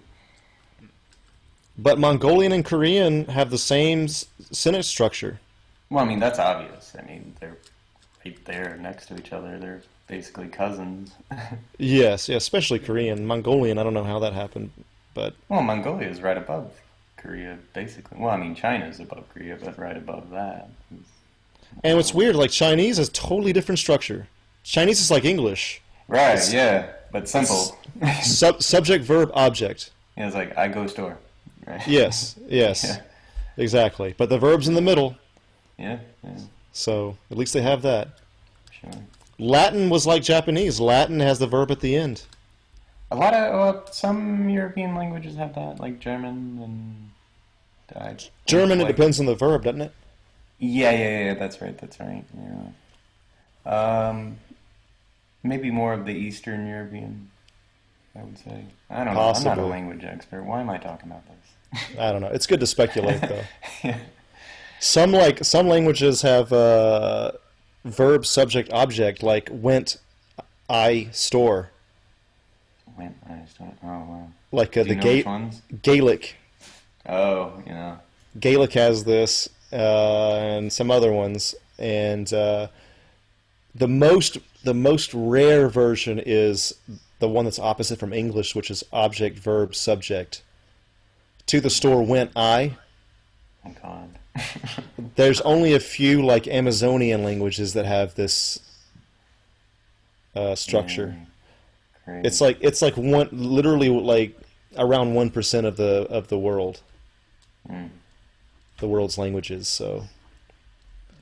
But Mongolian and Korean have the same sentence structure. Well, I mean, that's obvious. I mean, they're right there next to each other. They're basically cousins. Yes, yeah, especially Korean. Mongolian, I don't know how that happened, but well, Mongolia is right above Korea, basically. Well, I mean, China is above Korea, but right above that. is- and what's weird, like Chinese is totally different structure. Chinese is like English, Right, It's- yeah, but simple. Sub- subject, verb, object. yeah, it's like, I go store. Right? Yes, yes, Yeah. exactly. But the verb's in the middle, Yeah, yeah, so at least they have that. sure. Latin was like Japanese. Latin has the verb at the end. A lot of well, some European languages have that, like German and German, it like- depends on the verb, doesn't it? Yeah, yeah, yeah. That's right. That's right. Yeah. Um, maybe more of the Eastern European. I would say. I don't know. I'm not a language expert. Why am I talking about this? I don't know. It's good to speculate, though. yeah. Some like some languages have uh, verb, subject, object, like went, I store. Went. I don't. Oh wow. Like uh, the Ga- ones? Gaelic. Oh, yeah. Gaelic has this, uh, and some other ones, and uh, the most the most rare version is the one that's opposite from English, which is object, verb, subject. To the store went I. God. There's only a few like Amazonian languages that have this uh, structure. Crazy. It's like it's like one literally like around one percent of the of the world, Mm. the world's languages. So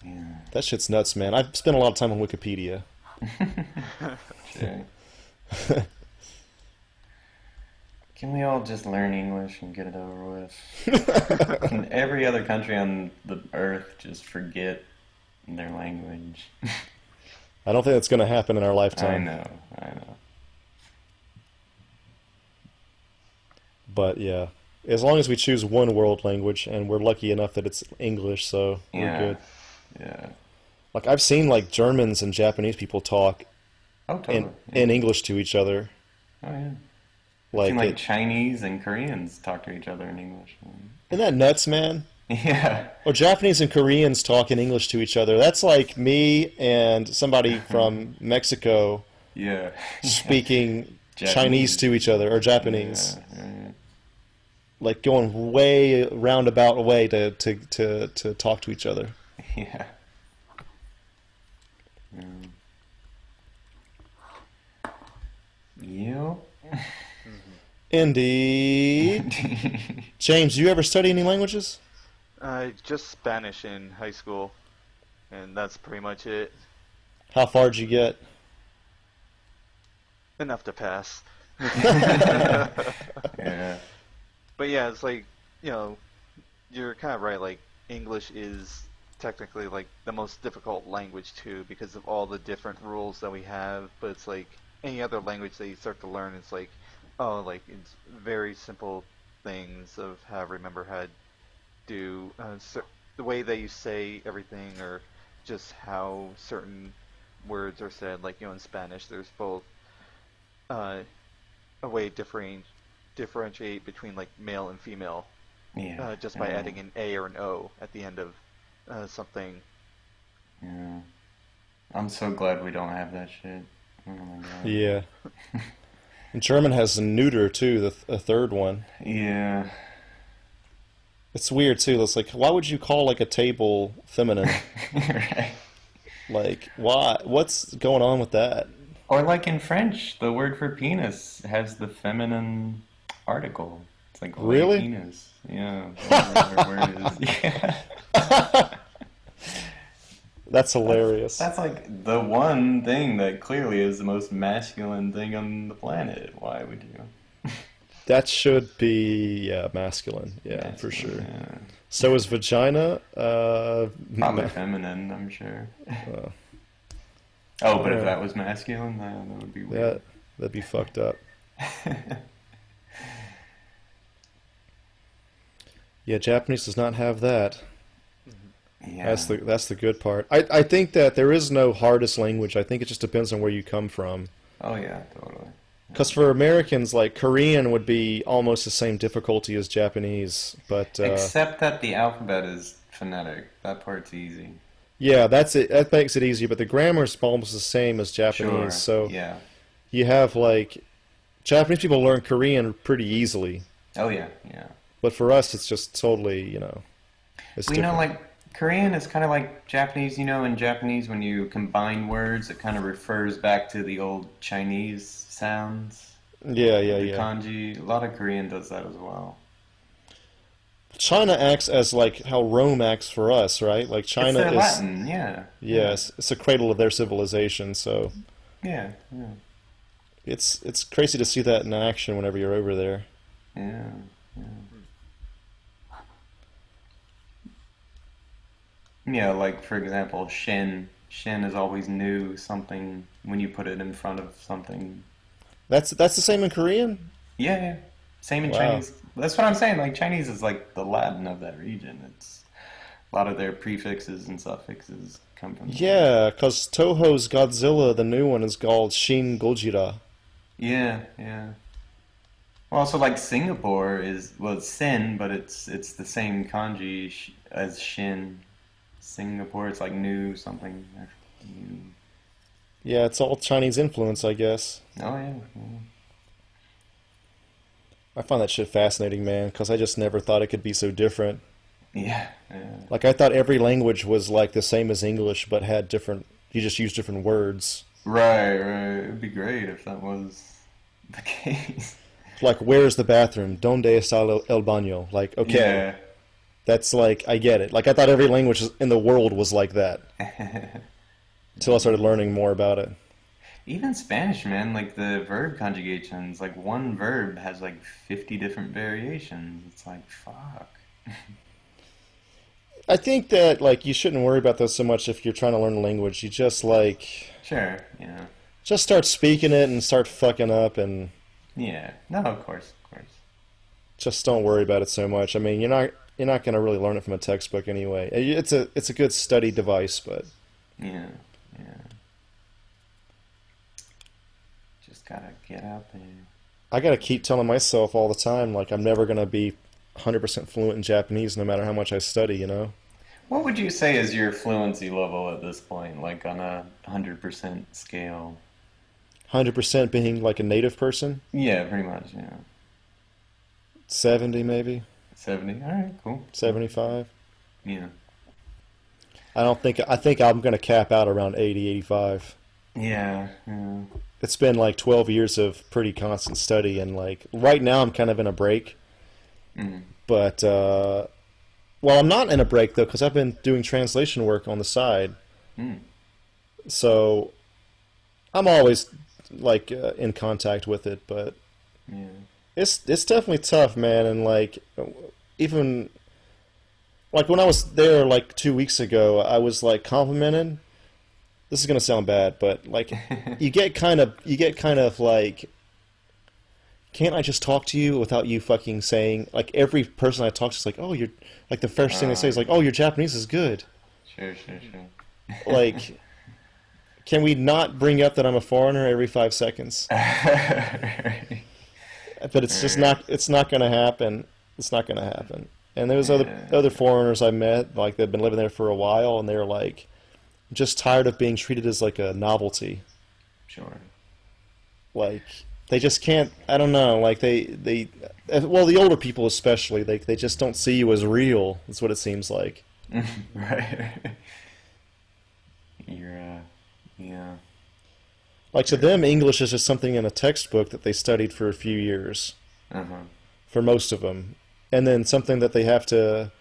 Yeah. that shit's nuts, man. I've spent a lot of time on Wikipedia. Can we all just learn English and get it over with? Can every other country on the earth just forget their language? I don't think that's going to happen in our lifetime. I know, I know. But yeah, as long as we choose one world language, and we're lucky enough that it's English, so we're good. Yeah. Like I've seen like Germans and Japanese people talk Oh, totally. in in English to each other. oh, yeah. Like, like it- Chinese and Koreans talk to each other in English. isn't that nuts, man? Yeah. Or Japanese and Koreans talk in English to each other. That's like me and somebody from Mexico Yeah. speaking. Chinese to each other or Japanese. Yeah, yeah, Like going way roundabout way to, to, to, to talk to each other. yeah. Mm. Yep. Indeed. James, you ever study any languages? Uh, just Spanish in high school, and that's pretty much it. How far did you get? Enough to pass. Yeah. But yeah, it's like, you know, you're kind of right. Like, English is technically like the most difficult language too because of all the different rules that we have. But it's like any other language that you start to learn, it's like, oh, like it's very simple things of how to remember how to do uh, cer- the way that you say everything, or just how certain words are said. Like you know, in Spanish, there's both uh, a way to differentiate between like male and female Yeah. uh, just by yeah, adding an A or an O at the end of uh, something. Yeah. I'm so glad we don't have that shit. Oh my god. Yeah. And German has a neuter too, the th- a third one. Yeah. It's weird too. It's like, why would you call like a table feminine? right. Like, why? What's going on with that? Or like in French, the word for penis has the feminine article. It's like Really? penis. Yeah. Whatever word it is. Yeah. That's hilarious. That's like the one thing that clearly is the most masculine thing on the planet. Why would you? That should be yeah masculine. Yeah, for sure. Yeah. So is vagina. Uh, Probably ma- feminine, I'm sure. Uh, oh, but if that was masculine, that, that would be that weird. that'd be fucked up. Yeah, Japanese does not have that. Yeah. That's the that's the good part. I I think that there is no hardest language. I think it just depends on where you come from. Oh yeah, totally. Because for Americans, like Korean would be almost the same difficulty as Japanese, but uh, Except that the alphabet is phonetic. That part's easy. yeah, that's it. That makes it easy. But the grammar is almost the same as Japanese. Sure. So yeah. you have like Japanese people learn Korean pretty easily, Oh yeah, yeah. but for us, it's just totally you know. It's Well, you know, like Korean is kind of like Japanese. You know, in Japanese, when you combine words, it kind of refers back to the old Chinese sounds. yeah, yeah, the yeah. kanji. A lot of Korean does that as well. China acts as like how Rome acts for us, right? Like China is Latin. Yeah. yes, it's a cradle of their civilization. So Yeah. Yeah. it's it's crazy to see that in action whenever you're over there. Yeah. Yeah. Yeah, like for example, shin. Shin is always new something when you put it in front of something. That's that's the same in Korean. Yeah, yeah. Same in Wow. Chinese. That's what I'm saying. Like Chinese is like the Latin of that region. It's a lot of their prefixes and suffixes come from. Yeah, because Toho's Godzilla, the new one, is called Shin Gojira. Yeah, yeah. Well, also like Singapore is well, it's Sin, but it's it's the same kanji sh- as Shin. Singapore, it's like new something. New. Yeah, it's all Chinese influence, I guess. Oh yeah. yeah. I find that shit fascinating, man, because I just never thought it could be so different. Yeah, yeah. Like I thought every language was like the same as English, but had different. You just use different words. Right, right. It'd be great if that was the case. Like, where's the bathroom? Donde está el baño? Like, okay, Yeah. That's like I get it. Like I thought every language in the world was like that until I started learning more about it. Even Spanish, man, like the verb conjugations, like one verb has like 50 different variations. It's like, fuck. I think that like you shouldn't worry about those so much if you're trying to learn a language. You just like Sure, yeah. just start speaking it and start fucking up and Yeah. No, of course, of course. just don't worry about it so much. I mean, you're not you're not going to really learn it from a textbook anyway. Uh, it's a it's a good study device, but Yeah, yeah. Just gotta get out there. I got to keep telling myself all the time like I'm never going to be 100% fluent in Japanese no matter how much I study, you know? What would you say is your fluency level at this point, like on a 100% scale? 100% being like a native person, Yeah, pretty much, yeah. 70 maybe, 70? Alright, cool. 75. Yeah. I don't think I think I'm going to cap out around 80, 85. Yeah, yeah. It's been like 12 years of pretty constant study and like right now I'm kind of in a break. Mm. But uh well, I'm not in a break though because I've been doing translation work on the side. Mm. So I'm always like uh, in contact with it, but Yeah. it's it's definitely tough, man. And like even like when I was there like two weeks ago, I was like complimented. This is gonna sound bad, but like you get kind of you get kind of like can't I just talk to you without you fucking saying like every person I talk to is like oh you're like the first thing they say is like uh. oh your Japanese is good. Sure, sure, sure. like can we not bring up that I'm a foreigner every five seconds? But it's just not it's not gonna happen it's not gonna happen and there was other other foreigners I met like they've been living there for a while and they're like just tired of being treated as like a novelty sure. like they just can't i don't know like they they well the older people especially they they just don't see you as real that's what it seems like right. You're, uh, yeah. like to them english is just something in a textbook that they studied for a few years Uh huh. for most of them, and then something that they have to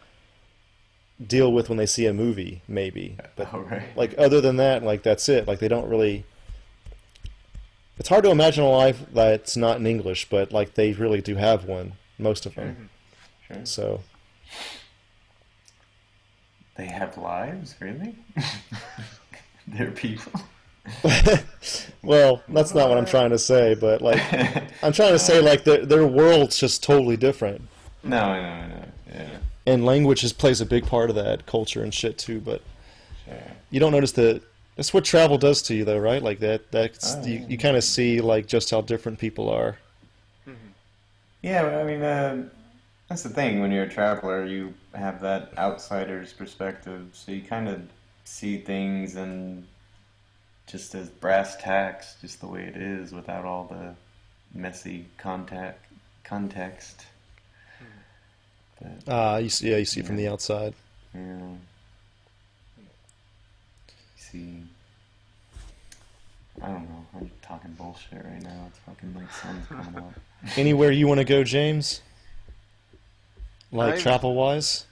deal with when they see a movie, maybe. But Oh, right. like other than that, like that's it. Like they don't really. It's hard to imagine a life that's not in English, but like they really do have one. Most of them. Sure. So They have lives, really? They're people. well, that's not what I'm trying to say, but like I'm trying to say like their their world's just totally different. No, I know, I know. Yeah, and language just plays a big part of that culture and shit too. But sure. you don't notice that. that's what travel does to you though, right? Like that that's Oh, you, yeah. you kind of see like just how different people are. Yeah, I mean, uh, that's the thing. When you're a traveler, you have that outsider's perspective, so you kind of see things and just as brass tacks, just the way it is, without all the messy contact context. But Uh, you see, yeah, you see it from the outside. yeah, you see. I don't know. I'm talking bullshit right now. It's fucking like sun's coming up. Anywhere you want to go, James? Like I've- travel wise?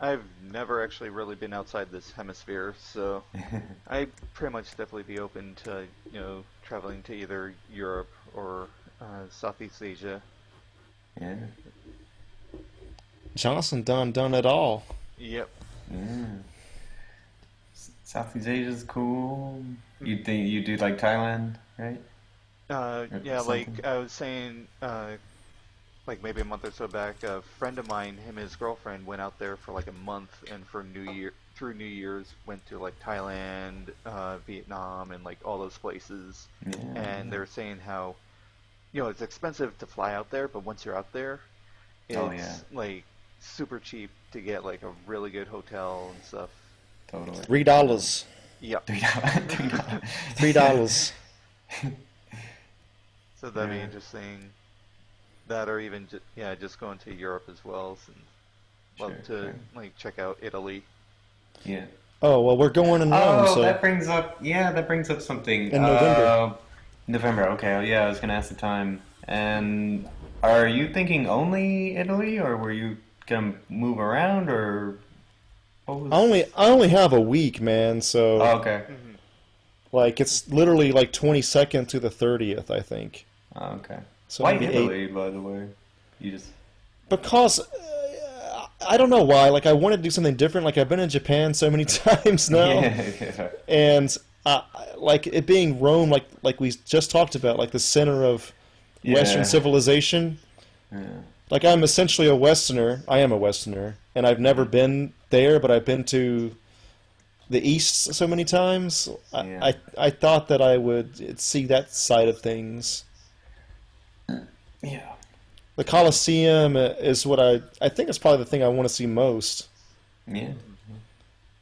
I've never actually really been outside this hemisphere, so I'd pretty much definitely be open to you know traveling to either Europe or uh, Southeast Asia. yeah. Johnson done done it all. Yep. Yeah. S- Southeast Asia's cool. You think you do like Thailand, right? Uh, Or yeah, like. I was saying, uh, like maybe a month or so back, a friend of mine, him and his girlfriend went out there for like a month, and for New Year, through New Year's, went to like Thailand, uh, Vietnam, and like all those places. Yeah. And they were saying how, you know, it's expensive to fly out there, but once you're out there, it's Oh, yeah. like super cheap to get like a really good hotel and stuff. totally. Three dollars. Yep. Three dollars. Three dollars. So that'd be interesting. That or even ju- yeah, just going to Europe as well. And love Sure, to sure. like check out Italy. Yeah. Oh well, we're going in Rome, Oh, so that brings up. Yeah, that brings up something. In November. Uh, November. Okay. oh, Yeah, I was gonna ask the time. And are you thinking only Italy, or were you gonna move around, or what was? I only I only have a week, man. So Oh, okay. like it's literally like 22nd to the 30th, I think. Oh, okay. So Why maybe eight- Italy, by the way? You just. Because uh, I don't know why. Like I wanted to do something different. Like I've been in Japan so many times now, Yeah, yeah. and uh, like it being Rome, like like we just talked about, like the center of Western civilization. yeah. Like I'm essentially a Westerner. I am a Westerner, and I've never been there, but I've been to the East so many times. I Yeah. I, I thought that I would see that side of things. Yeah. The Colosseum is what I I think it's probably the thing I want to see most. Yeah.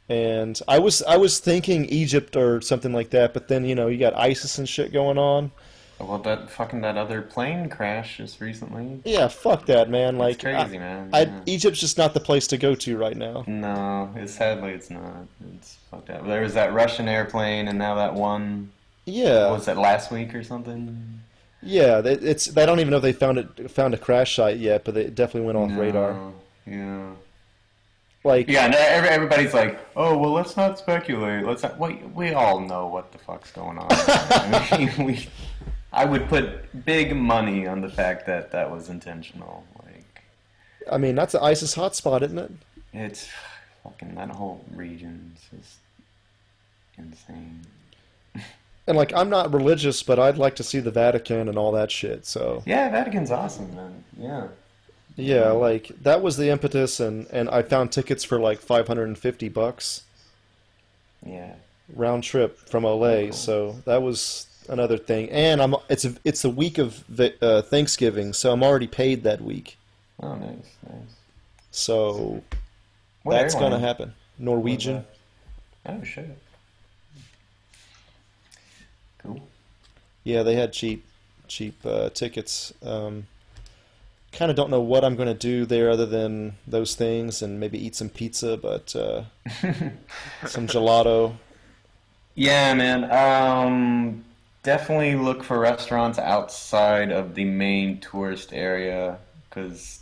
And I was I was thinking Egypt or something like that, but then you know you got ISIS and shit going on. Well, that fucking that other plane crash just recently. Yeah, fuck that, man. Like crazy, I- man. I, Yeah. Egypt's just not the place to go to right now. No, it's sadly it's not. It's fucked up. There was that Russian airplane, and now that one. Yeah, was that last week or something? yeah. they- It's I don't even know if they found it found a crash site yet, but it definitely went off No, radar. Yeah. Like Yeah, and every- everybody's like, "Oh, well, let's not speculate. Let's not." We we all know what the fuck's going on. I mean, we. I would put big money on the fact that that was intentional. Like, I mean that's an ISIS hotspot, isn't it? it's fucking that whole region's just insane. And like I'm not religious, but I'd like to see the Vatican and all that shit. So Yeah, Vatican's awesome, man. Yeah. yeah, like that was the impetus, and and I found tickets for like 550 bucks. Yeah. round trip from LA, so that was another thing. And I'm it's a, it's the week of uh, Thanksgiving, so I'm already paid that week. Oh, nice, nice. So What that's airline? gonna happen. Norwegian. Oh shit. Cool. Yeah, they had cheap cheap uh, tickets. Um, kind of don't know what I'm gonna do there other than those things and maybe eat some pizza, but uh, some gelato. Yeah, man. Um, definitely look for restaurants outside of the main tourist area because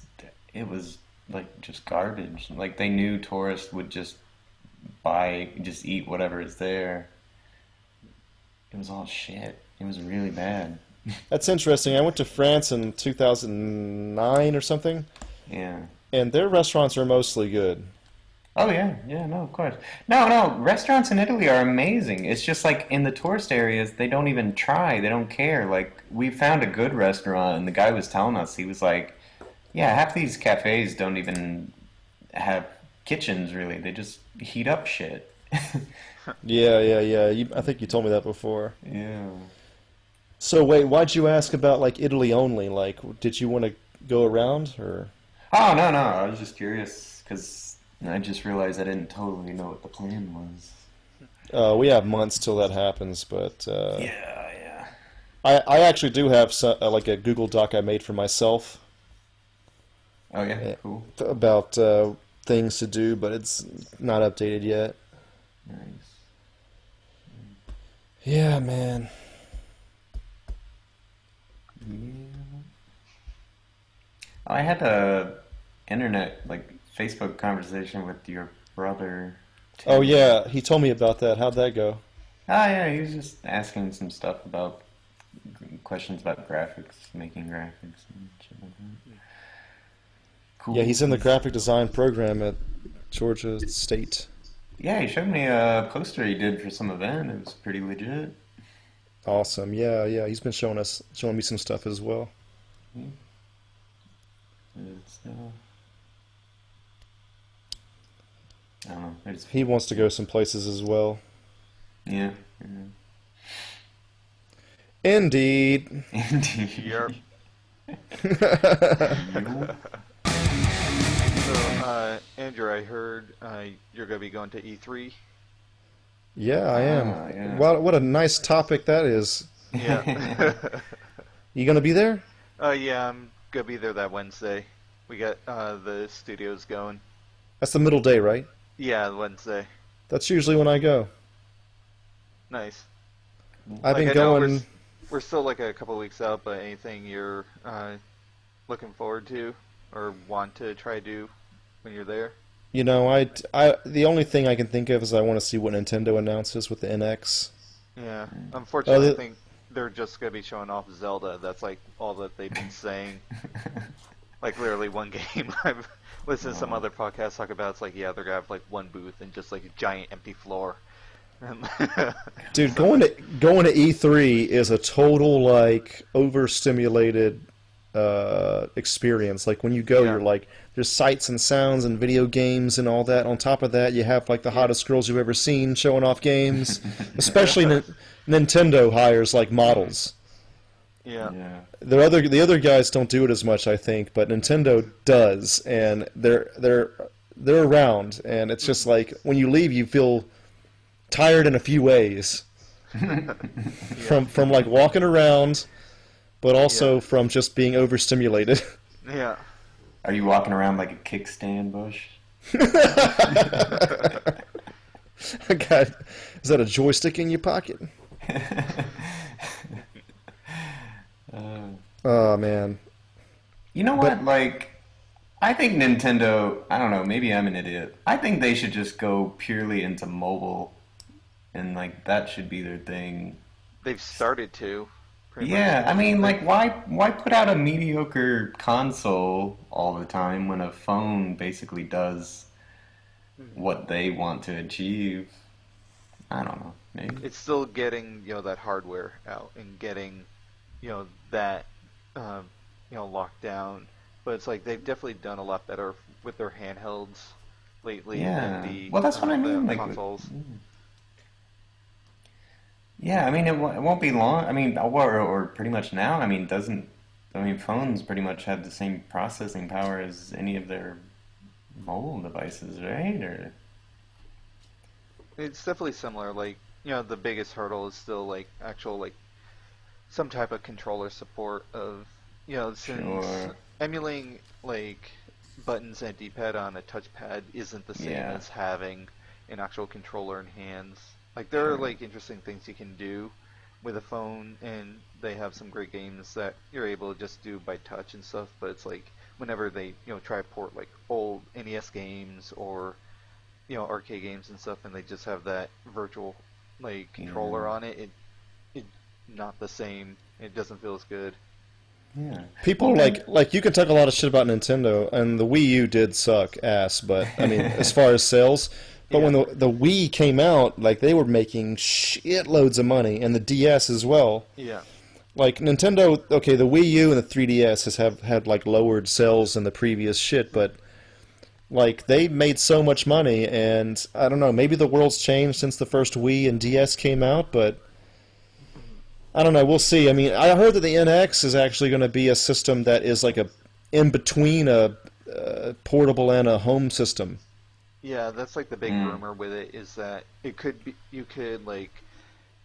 it was like just garbage. Like they knew tourists would just buy, just eat whatever is there. It was all shit. It was really bad. That's interesting. I went to France in 2009 or something, Yeah. and their restaurants are mostly good. Oh yeah, yeah, no, of course. No, no, restaurants in Italy are amazing. It's just like in the tourist areas, they don't even try. They don't care. Like we found a good restaurant and the guy was telling us, he was like, "Yeah, half these cafes don't even have kitchens really. They just heat up shit." Yeah, yeah, yeah. You, I think you told me that before. Yeah. So wait, why'd you ask about like Italy only? Like, did you want to go around or? Oh, no, no. I was just curious cuz I just realized I didn't totally know what the plan was. Uh, we have months till that happens, but uh, Yeah, yeah. I, I actually do have so, uh, like a Google Doc I made for myself Oh yeah, Yeah. cool. about uh, things to do, but it's not updated yet. Nice. Yeah, man. Yeah. I had a internet like Facebook conversation with your brother. too. Oh yeah, he told me about that. How'd that go? Ah, yeah, he was just asking some stuff about questions about graphics, making graphics and shit like that. Cool. Yeah, he's in the graphic design program at Georgia State. Yeah, he showed me a poster he did for some event. It was pretty legit. Awesome. Yeah, yeah. He's been showing us, showing me some stuff as well. It's, uh, I don't know. I just, He wants to go some places as well. yeah. yeah. Indeed. Indeed. Yep. So, uh, Andrew, I heard uh, you're going to be going to E E3. Yeah, I am. Ah, yeah. What what a nice topic that is. Yeah. You gonna be there? uh, yeah, I'm going to be there that Wednesday. We got uh, the studios going. That's the middle day, right? Yeah, Wednesday. That's usually when I go. Nice. I've Like, been I know we're going. We're still like a couple weeks out, but anything you're uh, looking forward to or want to try to do when you're there? You know, I, I the only thing I can think of is I want to see what Nintendo announces with the NX. Yeah. Unfortunately, Oh, I think they're just going to be showing off Zelda. That's like all that they've been saying. like literally one game. I've listened to some other podcasts talk about. It's like yeah, they're gonna have like one booth and just like a giant empty floor. Dude, going to going to E3 is a total like overstimulated uh, experience. Like when you go, Yeah. you're like, there's sights and sounds and video games and all that. On top of that, you have like the hottest girls you've ever seen showing off games. Especially Ni- Nintendo hires like models. Yeah. yeah. The other the other guys don't do it as much, I think, but Nintendo does, and they're they're they're around, and it's just like when you leave, you feel tired in a few ways from from like walking around, but also Yeah. from just being overstimulated. Yeah. Are you walking around like a kickstand bush? God, is that a joystick in your pocket? Oh man, You know But- what? Like, I think Nintendo. I don't know. Maybe I'm an idiot. I think they should just go purely into mobile, and like that should be their thing. They've started to. pretty much. Yeah, I mean, like, why why put out a mediocre console all the time when a phone basically does what they want to achieve? I don't know. Maybe. it's still getting you know that hardware out and getting you know that um, you know locked down. But it's like they've definitely done a lot better with their handhelds lately Yeah. than the Well, that's what uh, I mean, like, consoles. Yeah, I mean, it, w- it won't be long. I mean, or, or pretty much now. I mean, doesn't I mean, phones pretty much have the same processing power as any of their mobile devices, right? Or It's definitely similar. Like you know, the biggest hurdle is still like actual like some type of controller support of you know since Sure. emulating like buttons and D-pad on a touchpad isn't the same Yeah. as having an actual controller in hands. Like there are like interesting things you can do with a phone, and they have some great games that you're able to just do by touch and stuff. But it's like whenever they you know try to port like old NES games or you know arcade games and stuff, and they just have that virtual like controller Yeah. on it, it it not the same. It doesn't feel as good. Yeah. People Well, like like you can talk a lot of shit about Nintendo, and the Wii U did suck ass. But I mean, as far as sales, but when the the Wii came out, like they were making shitloads of money, and the DS as well. Yeah. Like Nintendo, okay, the Wii U and the 3DS has have had like lowered sales than the previous shit, but like they made so much money, and I don't know, maybe the world's changed since the first Wii and DS came out, but I don't know. We'll see. I mean, I heard that the NX is actually going to be a system that is like a in between a, uh portable and a home system. Yeah, that's like the big Mm. rumor with it is that it could be you could like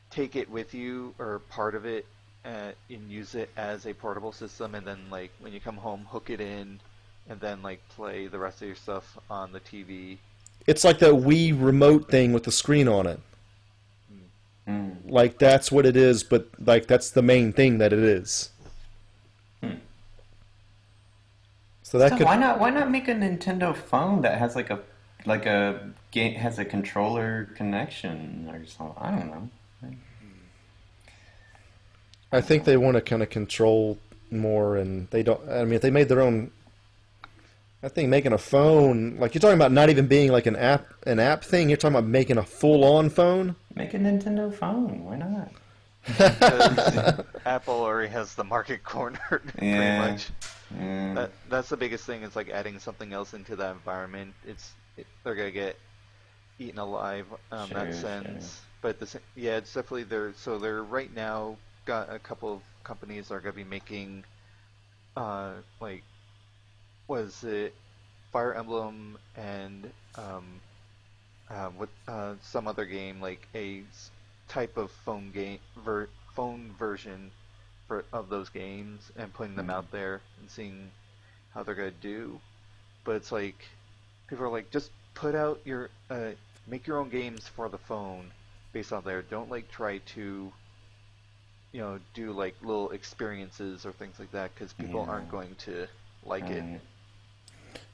take it with you or part of it uh, and use it as a portable system, and then like when you come home, hook it in, and then like play the rest of your stuff on the TV. It's like that Wii remote thing with the screen on it. Mm. Like that's what it is, but like that's the main thing that it is. So that So could why not? Why not make a Nintendo phone that has like a like a game has a controller connection or something? I don't know. I think they want to kind of control more, and they don't. I mean, if they made their own, I think making a phone like you're talking about not even being like an app an app thing. You're talking about making a full on phone. Make a Nintendo phone. Why not? Because Apple already has the market cornered pretty Yeah. much. Yeah. That, that's the biggest thing. Is like adding something else into that environment. It's it, they're gonna get eaten alive on that Sure, sense. sure. But the sa- yeah, it's definitely they're so they're right now got a couple of companies that are gonna be making, uh, like, was it Fire Emblem and um, uh, what uh, some other game like a type of phone game ver- phone version for of those games and putting them Mhm. out there and seeing how they're gonna do. But it's like people are like, just put out your uh, make your own games for the phone based on there. Don't like try to you know do like little experiences or things like that because people Yeah. aren't going to like it.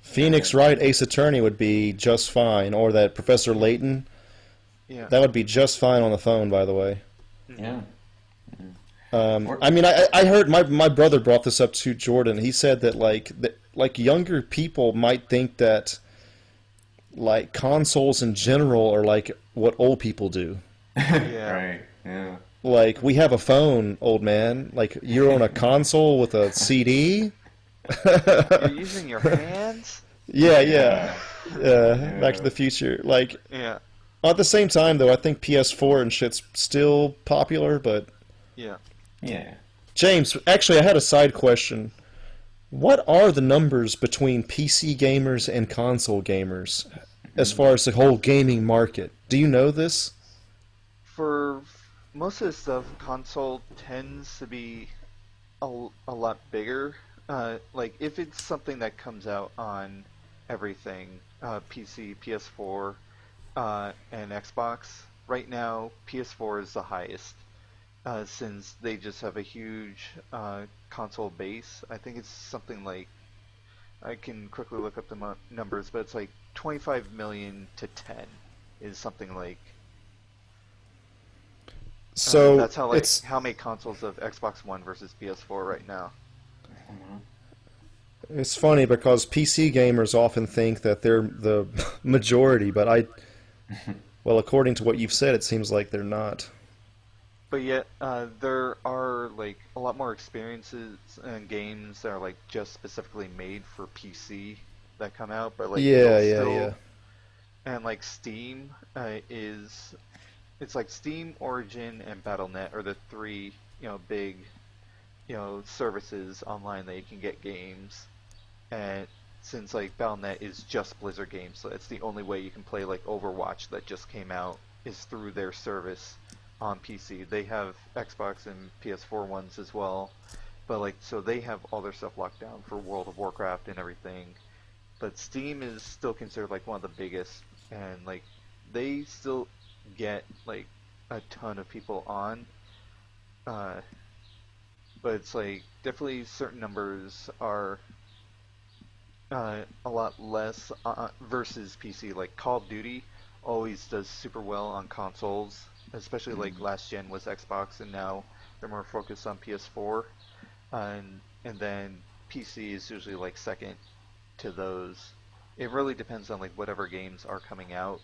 Right. Phoenix Wright Ace Attorney would be just fine, or that Professor Layton. Yeah. That would be just fine on the phone, by the way. Yeah. Um, Or- I mean, I, I heard my my brother brought this up to Jordan. He said that like that, like younger people might think that like consoles in general are like what old people do. Yeah. Right. Yeah. Like we have a phone, old man. Like you're on a console with a CD. You're using your hands. Yeah, yeah. Uh, Back to the Future. Like Yeah. at the same time, though, I think PS4 and shit's still popular. But Yeah. Yeah. James, actually, I had a side question. What are the numbers between PC gamers and console gamers as far as the whole gaming market? Do you know this? For most of the stuff, console tends to be a, a lot bigger. Uh, like if it's something that comes out on everything, uh, PC, PS4, uh, and Xbox. Right now, PS4 is the highest, uh, since they just have a huge uh, console base. I think it's something like I can quickly look up the mo- numbers, but it's like 25 million to 10 is something like So Uh, that's how like it's how many consoles of Xbox One versus PS4 right now. It's funny because PC gamers often think that they're the majority, but I, well, according to what you've said, it seems like they're not. But yet, uh, there are like a lot more experiences and games that are like just specifically made for PC that come out. But like yeah, yeah, still- yeah. And like Steam uh, is, it's like Steam, Origin, and BattleNet are the three you know big, you know services online that you can get games. And since like BattleNet is just Blizzard games, so it's the only way you can play like Overwatch that just came out is through their service on PC. They have Xbox and PS4 ones as well, but like so they have all their stuff locked down for World of Warcraft and everything. But Steam is still considered like one of the biggest, and like they still get like a ton of people on. Uh, but it's like definitely certain numbers are uh, a lot less uh, versus PC. Like Call of Duty always does super well on consoles, especially like last gen was Xbox, and now they're more focused on PS4, and and then PC is usually like second to those. It really depends on like whatever games are coming out.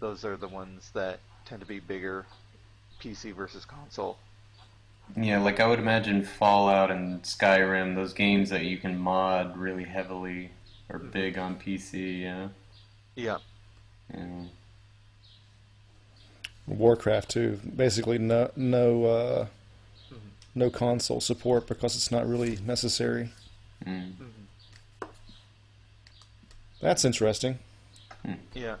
Those are the ones that tend to be bigger, PC versus console. Yeah, like I would imagine Fallout and Skyrim, those games that you can mod really heavily, are big on PC. Yeah. Yeah. Yeah. Warcraft too. Basically, no no uh, no console support because it's not really necessary. Mm. That's interesting. Yeah.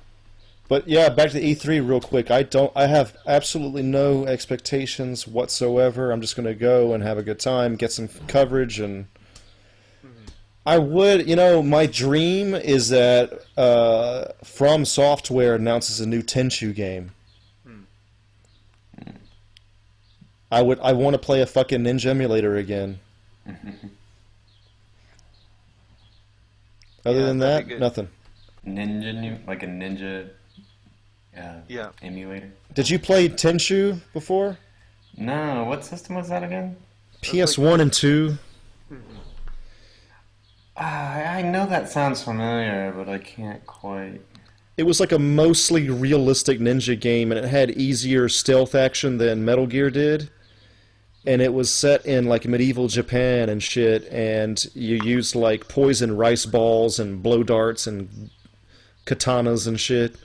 But yeah, back to the E3 real quick. I don't. I have absolutely no expectations whatsoever. I'm just going to go and have a good time, get some coverage, and I would. You know, my dream is that uh, From Software announces a new Tenchu game. I would. I want to play a fucking Ninja emulator again. Other Yeah, than that'd that, be good. nothing. Ninja, like a ninja, yeah, Yeah. emulator. Did you play Tenchu before? No, what system was that again? PS1 and 2. Ah, I know that sounds familiar, but I can't quite. It was like a mostly realistic ninja game, and it had easier stealth action than Metal Gear did. And it was set in like medieval Japan and shit, and you used like poison rice balls and blow darts and katanas and shit.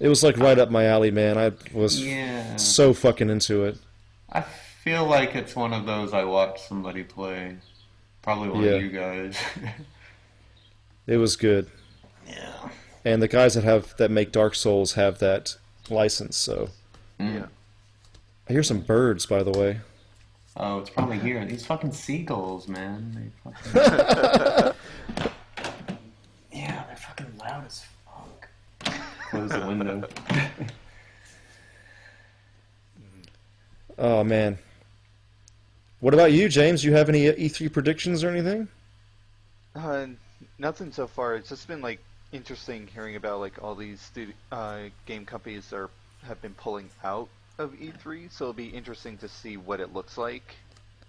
It was like right up my alley, man. I was Yeah, so fucking into it. I feel like it's one of those I watched somebody play. Probably one Yeah. of you guys. It was good. yeah. And the guys that have that make Dark Souls have that license, so mm. Yeah. I hear some birds, by the way. Oh, it's probably here. These fucking seagulls, man. They fucking... yeah, they're fucking loud as fuck. Close the window. Oh man. What about you, James? You have any E3 predictions or anything? Uh, nothing so far. It's just been like interesting hearing about like all these studi- uh, game companies are have been pulling out of E3. So it'll be interesting to see what it looks like.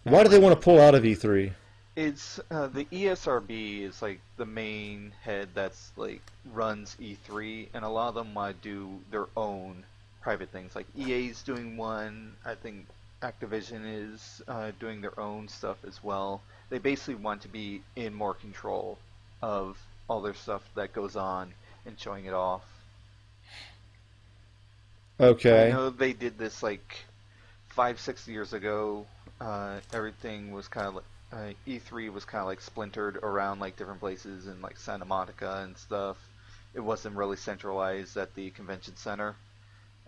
Why do they want to pull out of E E3? It's uh, the ESRB is like the main head that's like runs E3, and a lot of them want to do their own private things. Like EA's doing one. I think Activision is uh, doing their own stuff as well. They basically want to be in more control of all their stuff that goes on and showing it off. Okay. I know they did this like five, six years ago. Uh, everything was kind of like uh, E3 was kind of like splintered around like different places in like Santa Monica and stuff. It wasn't really centralized at the convention center,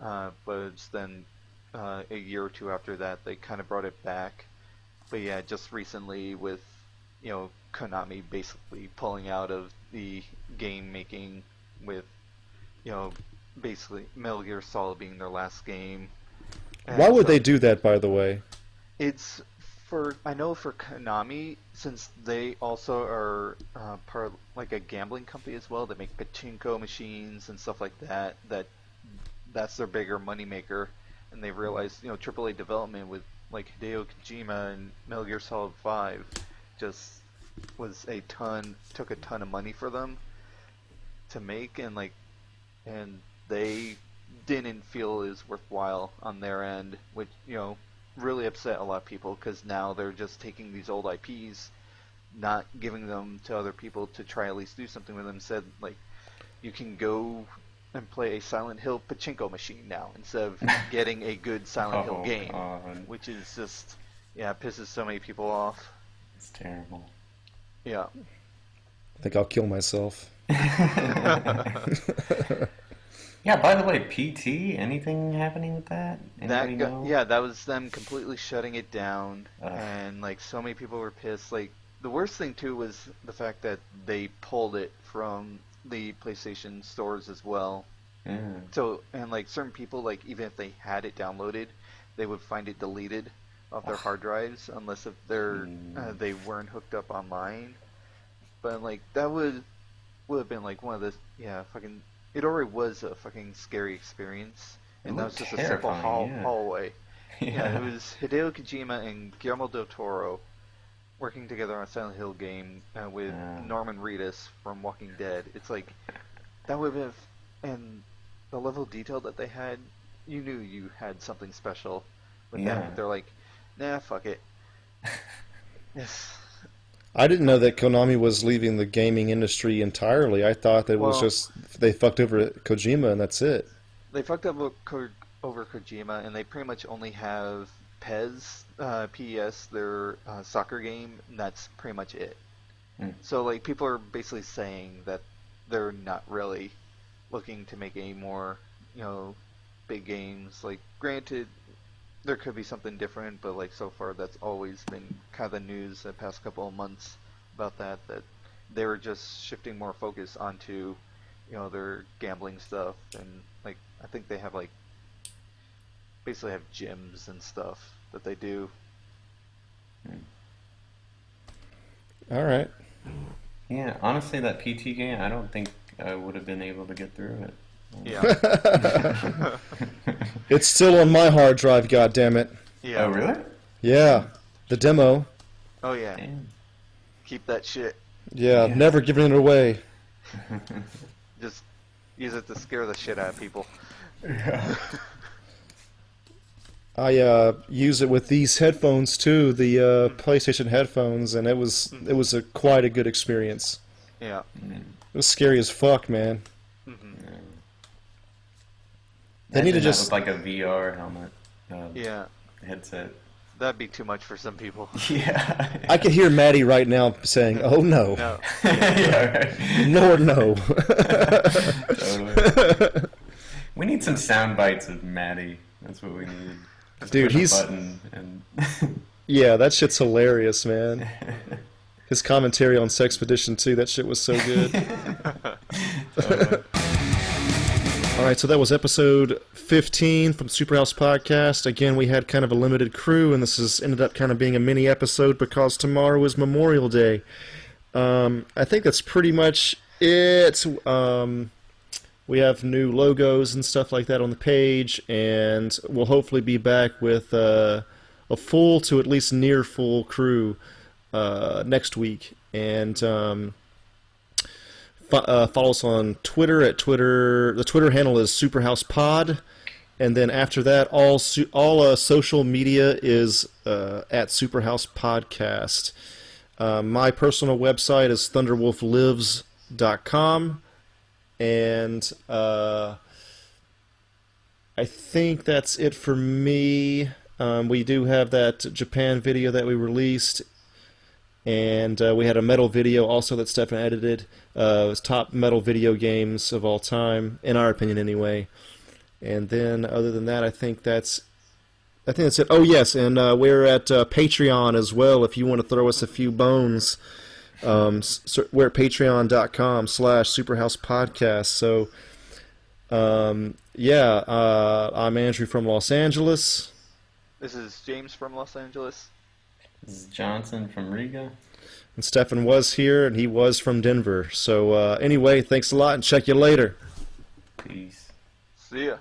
uh, but it's then uh, a year or two after that they kind of brought it back. But yeah, just recently with you know Konami basically pulling out of the game making with you know basically Metal Gear Solid being their last game. And Why would so- they do that, by the way? It's for I know for Konami since they also are uh, part of, like a gambling company as well. They make pachinko machines and stuff like that. That that's their bigger moneymaker, and they've realized you know AAA development with like Hideo Kojima and Metal Gear Solid Five just was a ton took a ton of money for them to make and like and they didn't feel is worthwhile on their end, which you know really upset a lot of people because now they're just taking these old IPs, not giving them to other people to try at least do something with them. Said like you can go and play a Silent Hill pachinko machine now instead of getting a good Silent Hill Oh, game, God. which is just yeah it pisses so many people off. It's terrible. Yeah. I think I'll kill myself. Yeah, by the way, PT, anything happening with that? Anybody That got, know? yeah, that was them completely shutting it down, Ugh. and like so many people were pissed. Like the worst thing too was the fact that they pulled it from the PlayStation stores as well. Yeah. So and like certain people, like even if they had it downloaded, they would find it deleted off their hard drives unless if they're uh, Mm. they weren't hooked up online. but like that would would have been like one of the yeah fucking. It already was a fucking scary experience, and that was just a simple hall, yeah. hallway. Yeah, Yeah. it was Hideo Kojima and Guillermo del Toro working together on a Silent Hill game uh, with Yeah. Norman Reedus from Walking Dead. It's like that would have, and the level of detail that they had, you knew you had something special with Yeah. them. They're like, nah, fuck it. yes. I didn't know that Konami was leaving the gaming industry entirely. I thought that it was just they fucked over Kojima and that's it. They fucked up with Ko- over Kojima, and they pretty much only have PES, uh, PES, their uh, soccer game, and that's pretty much it. Hmm. So, like, people are basically saying that they're not really looking to make any more, you know, big games. Like, granted, there could be something different, but, like, so far that's always been kind of the news the past couple of months about that, that they were just shifting more focus onto, you know, their gambling stuff, and, like, I think they have, like, basically have gyms and stuff that they do. Hmm. All right. Yeah, honestly, that PT game, I don't think I would have been able to get through it. Yeah. It's still on my hard drive, God damn it. yeah. Oh, really? Yeah. The demo. Oh, yeah. Damn. Keep that shit. Yeah, Yeah. never giving it away. Just use it to scare the shit out of people. Yeah. I uh, use it with these headphones too, the uh, PlayStation headphones, and it was it was a quite a good experience. Yeah. It was scary as fuck, man. They need to just- with like a VR helmet uh, Yeah. headset. That'd be too much for some people. Yeah. I could hear Maddie right now saying, "Oh no, No. yeah, right. Lord no." Totally. We need some sound bites of Maddie. That's what we need. Just Dude, push a he's- button and yeah, that shit's hilarious, man. His commentary on Sexpedition 2, that shit was so good. All right, so that was episode 15 from Superhouse Podcast. Again, we had kind of a limited crew, and this has ended up kind of being a mini episode because tomorrow is Memorial Day. Um, I think that's pretty much it. Um, we have new logos and stuff like that on the page, and we'll hopefully be back with uh, a full to at least near full crew uh, next week. And um, uh, follow us on Twitter at Twitter. The Twitter handle is SuperhousePod, and then after that, all su- all uh, social media is uh, at Superhouse Podcast. Uh, my personal website is thunderwolflives.com, and uh, I think that's it for me. Um, we do have that Japan video that we released, and uh, we had a metal video also that Stefan edited. Uh, it was top metal video games of all time, in our opinion, anyway. And then, other than that, I think that's, I think that's it. Oh yes, and uh, we're at uh, Patreon as well. If you want to throw us a few bones, um, s- we're at Patreon.com/slash Superhouse. So, um, yeah, uh, I'm Andrew from Los Angeles. This is James from Los Angeles. This is Johnson from Riga. And Stefan was here, and he was from Denver. So, uh, anyway, thanks a lot, and check you later. Peace. See ya.